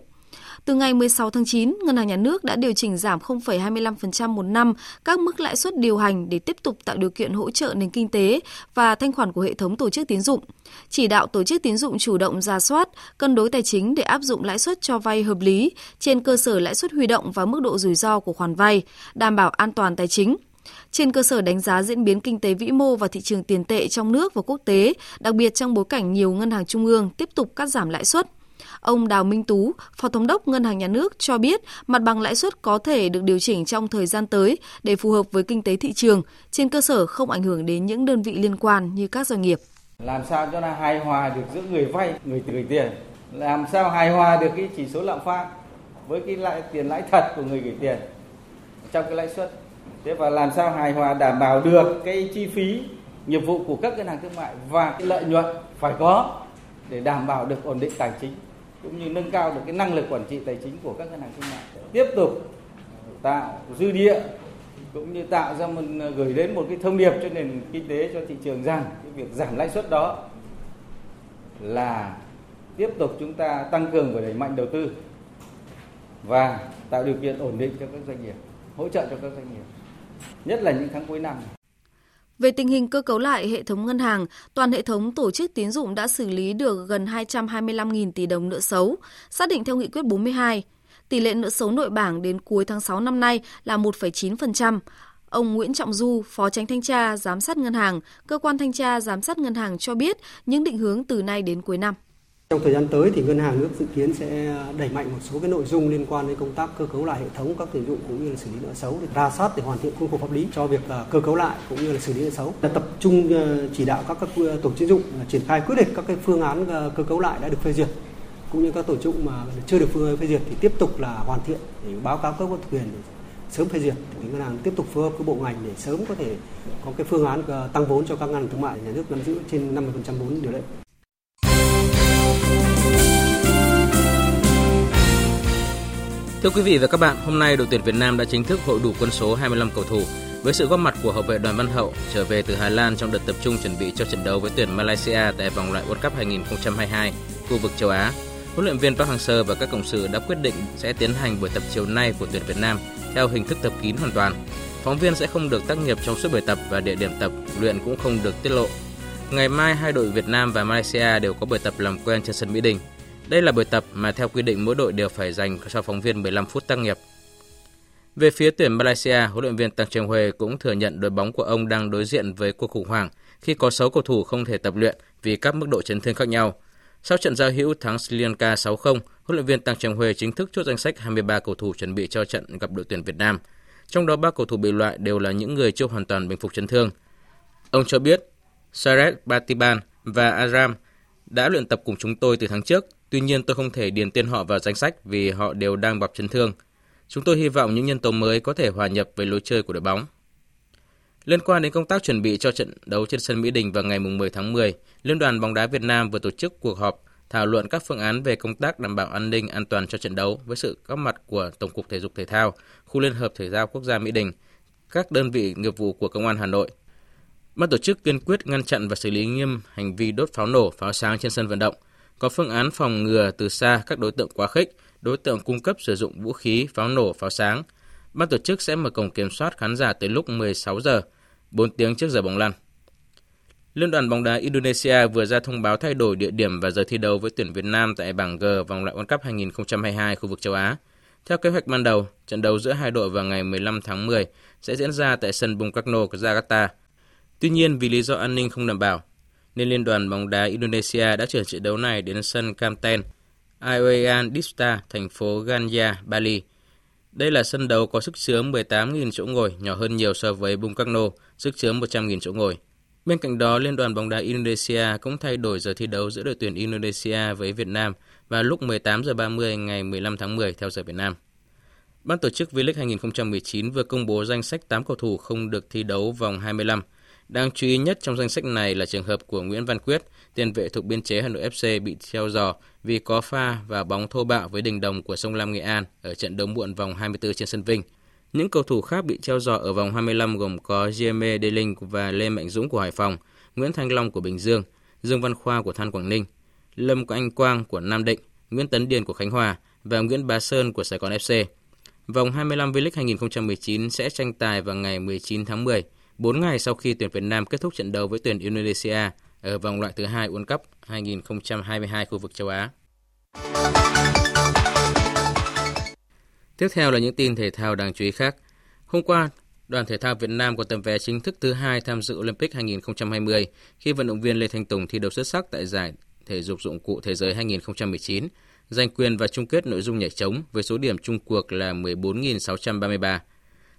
Speaker 37: Từ ngày 16 tháng 9, Ngân hàng Nhà nước đã điều chỉnh giảm 0,25% một năm các mức lãi suất điều hành để tiếp tục tạo điều kiện hỗ trợ nền kinh tế và thanh khoản của hệ thống tổ chức tín dụng. Chỉ đạo tổ chức tín dụng chủ động ra soát, cân đối tài chính để áp dụng lãi suất cho vay hợp lý trên cơ sở lãi suất huy động và mức độ rủi ro của khoản vay, đảm bảo an toàn tài chính trên cơ sở đánh giá diễn biến kinh tế vĩ mô và thị trường tiền tệ trong nước và quốc tế, đặc biệt trong bối cảnh nhiều ngân hàng trung ương tiếp tục cắt giảm lãi suất. Ông Đào Minh Tú, Phó Thống đốc Ngân hàng Nhà nước cho biết mặt bằng lãi suất có thể được điều chỉnh trong thời gian tới để phù hợp với kinh tế thị trường, trên cơ sở không ảnh hưởng đến những đơn vị liên quan như các doanh nghiệp.
Speaker 39: Làm sao cho nó hài hòa được giữa người vay, người gửi tiền, làm sao hài hòa được cái chỉ số lạm phát với cái lãi tiền lãi thật của người gửi tiền trong cái lãi suất thế và làm sao hài hòa đảm bảo được cái chi phí, nghiệp vụ của các ngân hàng thương mại và cái lợi nhuận phải có để đảm bảo được ổn định tài chính, cũng như nâng cao được cái năng lực quản trị tài chính của các ngân hàng thương mại. Tiếp tục tạo dư địa, cũng như tạo ra một, gửi đến một cái thông điệp cho nền kinh tế, cho thị trường rằng cái việc giảm lãi suất đó là tiếp tục chúng ta tăng cường và đẩy mạnh đầu tư và tạo điều kiện ổn định cho các doanh nghiệp, hỗ trợ cho các doanh nghiệp nhất là những tháng cuối năm.
Speaker 37: Về tình hình cơ cấu lại hệ thống ngân hàng, toàn hệ thống tổ chức tín dụng đã xử lý được gần 225.000 tỷ đồng nợ xấu, xác định theo nghị quyết 42. Tỷ lệ nợ xấu nội bảng đến cuối tháng 6 năm nay là 1,9%. Ông Nguyễn Trọng Du, Phó Tránh Thanh tra Giám sát Ngân hàng, Cơ quan Thanh tra Giám sát Ngân hàng cho biết những định hướng từ nay đến cuối năm.
Speaker 40: Trong thời gian tới thì ngân hàng nước dự kiến sẽ đẩy mạnh một số cái nội dung liên quan đến công tác cơ cấu lại hệ thống các tuyển dụng cũng như là xử lý nợ xấu, để ra soát để hoàn thiện khuôn khổ pháp lý cho việc à, cơ cấu lại cũng như là xử lý nợ xấu. Là tập trung à, chỉ đạo các các à, tổ chức tín dụng triển khai quyết liệt các cái phương án cơ cấu lại đã được phê duyệt, cũng như các tổ chức mà chưa được phương phê duyệt thì tiếp tục là hoàn thiện để báo cáo cấp có quyền sớm phê duyệt thì ngân hàng tiếp tục phối hợp với bộ ngành để sớm có thể có cái phương án tăng vốn cho các ngân hàng thương mại nhà nước nắm giữ trên 50% vốn điều lệ.
Speaker 41: Thưa quý vị và các bạn, hôm nay đội tuyển Việt Nam đã chính thức hội đủ quân số 25 cầu thủ với sự góp mặt của hậu vệ Đoàn Văn Hậu trở về từ Hà Lan trong đợt tập trung chuẩn bị cho trận đấu với tuyển Malaysia tại vòng loại World Cup 2022 khu vực châu Á. Huấn luyện viên Park Hang-seo và các cộng sự đã quyết định sẽ tiến hành buổi tập chiều nay của tuyển Việt Nam theo hình thức tập kín hoàn toàn. Phóng viên sẽ không được tác nghiệp trong suốt buổi tập và địa điểm tập luyện cũng không được tiết lộ. Ngày mai hai đội Việt Nam và Malaysia đều có buổi tập làm quen trên sân Mỹ Đình. Đây là buổi tập mà theo quy định mỗi đội đều phải dành cho phóng viên 15 phút tác nghiệp. Về phía tuyển Malaysia, huấn luyện viên Tăng Trường Huê cũng thừa nhận đội bóng của ông đang đối diện với cuộc khủng hoảng khi có 6 cầu thủ không thể tập luyện vì các mức độ chấn thương khác nhau. Sau trận giao hữu thắng Sri Lanka 6-0, huấn luyện viên Tăng Trường Huê chính thức chốt danh sách 23 cầu thủ chuẩn bị cho trận gặp đội tuyển Việt Nam. Trong đó ba cầu thủ bị loại đều là những người chưa hoàn toàn bình phục chấn thương. Ông cho biết, Sarek Batiban và Aram đã luyện tập cùng chúng tôi từ tháng trước Tuy nhiên tôi không thể điền tên họ vào danh sách vì họ đều đang bọc chấn thương. Chúng tôi hy vọng những nhân tố mới có thể hòa nhập với lối chơi của đội bóng. Liên quan đến công tác chuẩn bị cho trận đấu trên sân Mỹ Đình vào ngày 10 tháng 10, Liên đoàn bóng đá Việt Nam vừa tổ chức cuộc họp thảo luận các phương án về công tác đảm bảo an ninh an toàn cho trận đấu với sự góp mặt của Tổng cục Thể dục Thể thao, Khu Liên hợp Thể thao Quốc gia Mỹ Đình, các đơn vị nghiệp vụ của Công an Hà Nội. Ban tổ chức kiên quyết ngăn chặn và xử lý nghiêm hành vi đốt pháo nổ, pháo sáng trên sân vận động – có phương án phòng ngừa từ xa các đối tượng quá khích, đối tượng cung cấp sử dụng vũ khí, pháo nổ, pháo sáng. Ban tổ chức sẽ mở cổng kiểm soát khán giả tới lúc 16 giờ, 4 tiếng trước giờ bóng lăn. Liên đoàn bóng đá Indonesia vừa ra thông báo thay đổi địa điểm và giờ thi đấu với tuyển Việt Nam tại bảng G vòng loại World Cup 2022 khu vực châu Á. Theo kế hoạch ban đầu, trận đấu giữa hai đội vào ngày 15 tháng 10 sẽ diễn ra tại sân Bung Karno của Jakarta. Tuy nhiên, vì lý do an ninh không đảm bảo, nên Liên đoàn bóng đá Indonesia đã chuyển trận đấu này đến sân Kamten, Iwayan Dista, thành phố Ganja, Bali. Đây là sân đấu có sức chứa 18.000 chỗ ngồi, nhỏ hơn nhiều so với Bung Karno, sức chứa 100.000 chỗ ngồi. Bên cạnh đó, Liên đoàn bóng đá Indonesia cũng thay đổi giờ thi đấu giữa đội tuyển Indonesia với Việt Nam vào lúc 18 giờ 30 ngày 15 tháng 10 theo giờ Việt Nam. Ban tổ chức V-League 2019 vừa công bố danh sách 8 cầu thủ không được thi đấu vòng 25. Đáng chú ý nhất trong danh sách này là trường hợp của Nguyễn Văn Quyết, tiền vệ thuộc biên chế Hà Nội FC bị treo giò vì có pha và bóng thô bạo với đình đồng của sông Lam Nghệ An ở trận đấu muộn vòng 24 trên sân Vinh. Những cầu thủ khác bị treo giò ở vòng 25 gồm có Gieme Đê Linh và Lê Mạnh Dũng của Hải Phòng, Nguyễn Thanh Long của Bình Dương, Dương Văn Khoa của Than Quảng Ninh, Lâm Anh Quang của Nam Định, Nguyễn Tấn Điền của Khánh Hòa và Nguyễn Bá Sơn của Sài Gòn FC. Vòng 25 V-League 2019 sẽ tranh tài vào ngày 19 tháng 10, 4 ngày sau khi tuyển Việt Nam kết thúc trận đấu với tuyển Indonesia ở vòng loại thứ hai World Cup 2022 khu vực châu Á. Tiếp theo là những tin thể thao đáng chú ý khác. Hôm qua, đoàn thể thao Việt Nam có tấm vé chính thức thứ hai tham dự Olympic 2020 khi vận động viên Lê Thanh Tùng thi đấu xuất sắc tại giải thể dục dụng cụ thế giới 2019, giành quyền và chung kết nội dung nhảy chống với số điểm chung cuộc là 14.633.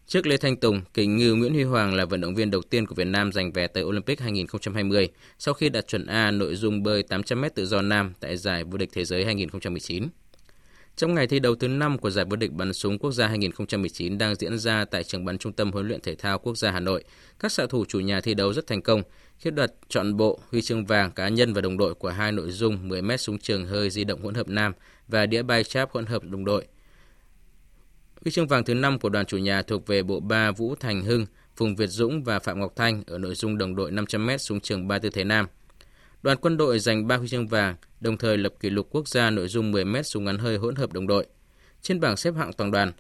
Speaker 41: Trước Lê Thanh Tùng, kình ngư Nguyễn Huy Hoàng là vận động viên đầu tiên của Việt Nam giành vé tới Olympic 2020 sau khi đạt chuẩn A nội dung bơi 800m tự do nam tại giải vô địch thế giới 2019. Trong ngày thi đấu thứ 5 của giải vô địch bắn súng quốc gia 2019 đang diễn ra tại trường bắn Trung tâm huấn luyện thể thao quốc gia Hà Nội, các xạ thủ chủ nhà thi đấu rất thành công khi đoạt chọn bộ huy chương vàng cá nhân và đồng đội của hai nội dung 10m súng trường hơi di động hỗn hợp nam và đĩa bay cháp hỗn hợp đồng đội. Huy chương vàng thứ 5 của đoàn chủ nhà thuộc về bộ ba Vũ Thành Hưng, Phùng Việt Dũng và Phạm Ngọc Thanh ở nội dung đồng đội 500m xuống trường ba tư thế nam. Đoàn quân đội giành 3 huy chương vàng, đồng thời lập kỷ lục quốc gia nội dung 10m súng ngắn hơi hỗn hợp đồng đội. Trên bảng xếp hạng toàn đoàn,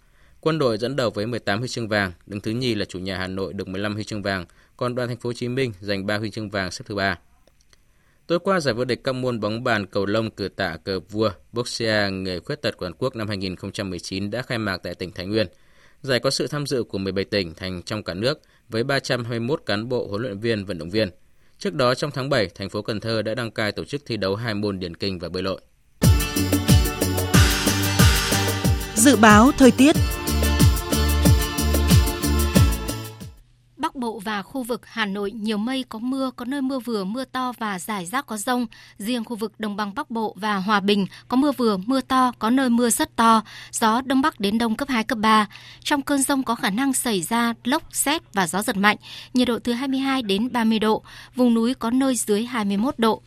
Speaker 41: quân đội dẫn đầu với 18 huy chương vàng, đứng thứ nhì là chủ nhà Hà Nội được 15 huy chương vàng, còn đoàn thành phố Hồ Chí Minh giành 3 huy chương vàng xếp thứ ba. Tối qua, giải vô địch các môn bóng bàn, cầu lông, cử tạ, cờ vua, boxia người khuyết tật toàn quốc năm 2019 đã khai mạc tại tỉnh Thái Nguyên. Giải có sự tham dự của 17 tỉnh thành trong cả nước với 321 cán bộ huấn luyện viên, vận động viên. Trước đó trong tháng 7, thành phố Cần Thơ đã đăng cai tổ chức thi đấu hai môn điền kinh và bơi lội.
Speaker 42: Dự báo thời tiết
Speaker 13: Bắc Bộ và khu vực Hà Nội nhiều mây có mưa, có nơi mưa vừa, mưa to và rải rác có rông. Riêng khu vực Đồng bằng Bắc Bộ và Hòa Bình có mưa vừa, mưa to, có nơi mưa rất to, gió Đông Bắc đến Đông cấp 2, cấp 3. Trong cơn rông có khả năng xảy ra lốc, xét và gió giật mạnh, nhiệt độ từ 22 đến 30 độ, vùng núi có nơi dưới 21 độ.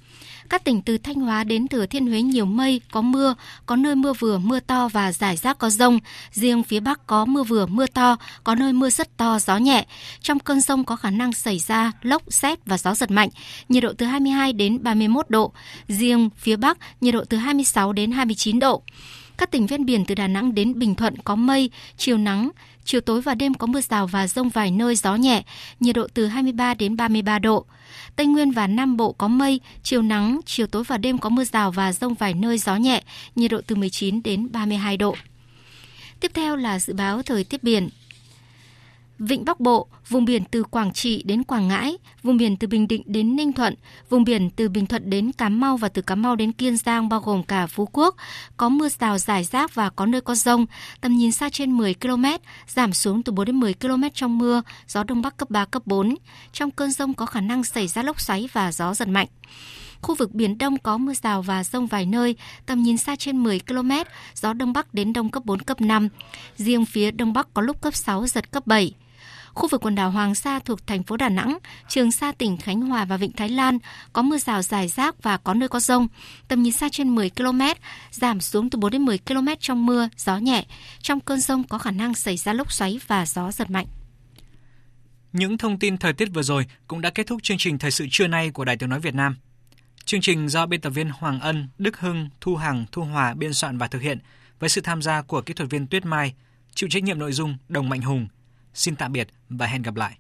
Speaker 13: Các tỉnh từ Thanh Hóa đến Thừa Thiên Huế nhiều mây, có mưa, có nơi mưa vừa, mưa to và rải rác có rông. Riêng phía Bắc có mưa vừa, mưa to, có nơi mưa rất to, gió nhẹ. Trong cơn rông có khả năng xảy ra lốc, xét và gió giật mạnh. Nhiệt độ từ 22 đến 31 độ. Riêng phía Bắc, nhiệt độ từ 26 đến 29 độ. Các tỉnh ven biển từ Đà Nẵng đến Bình Thuận có mây, chiều nắng, chiều tối và đêm có mưa rào và rông vài nơi gió nhẹ, nhiệt độ từ 23 đến 33 độ. Tây Nguyên và Nam Bộ có mây, chiều nắng, chiều tối và đêm có mưa rào và rông vài nơi gió nhẹ, nhiệt độ từ 19 đến 32 độ. Tiếp theo là dự báo thời tiết biển. Vịnh Bắc Bộ, vùng biển từ Quảng Trị đến Quảng Ngãi, vùng biển từ Bình Định đến Ninh Thuận, vùng biển từ Bình Thuận đến Cà Mau và từ Cà Mau đến Kiên Giang bao gồm cả Phú Quốc, có mưa rào rải rác và có nơi có rông, tầm nhìn xa trên 10 km, giảm xuống từ 4 đến 10 km trong mưa, gió Đông Bắc cấp 3, cấp 4. Trong cơn rông có khả năng xảy ra lốc xoáy và gió giật mạnh. Khu vực Biển Đông có mưa rào và rông vài nơi, tầm nhìn xa trên 10 km, gió Đông Bắc đến Đông cấp 4, cấp 5. Riêng phía Đông Bắc có lúc cấp 6, giật cấp 7. Khu vực quần đảo Hoàng Sa thuộc thành phố Đà Nẵng, Trường Sa tỉnh Khánh Hòa và Vịnh Thái Lan có mưa rào rải rác và có nơi có rông. Tầm nhìn xa trên 10 km, giảm xuống từ 4 đến 10 km trong mưa, gió nhẹ. Trong cơn rông có khả năng xảy ra lốc xoáy và gió giật mạnh.
Speaker 1: Những thông tin thời tiết vừa rồi cũng đã kết thúc chương trình Thời sự trưa nay của Đài Tiếng Nói Việt Nam. Chương trình do biên tập viên Hoàng Ân, Đức Hưng, Thu Hằng, Thu Hòa biên soạn và thực hiện với sự tham gia của kỹ thuật viên Tuyết Mai, chịu trách nhiệm nội dung Đồng Mạnh Hùng. Xin tạm biệt và hẹn gặp lại.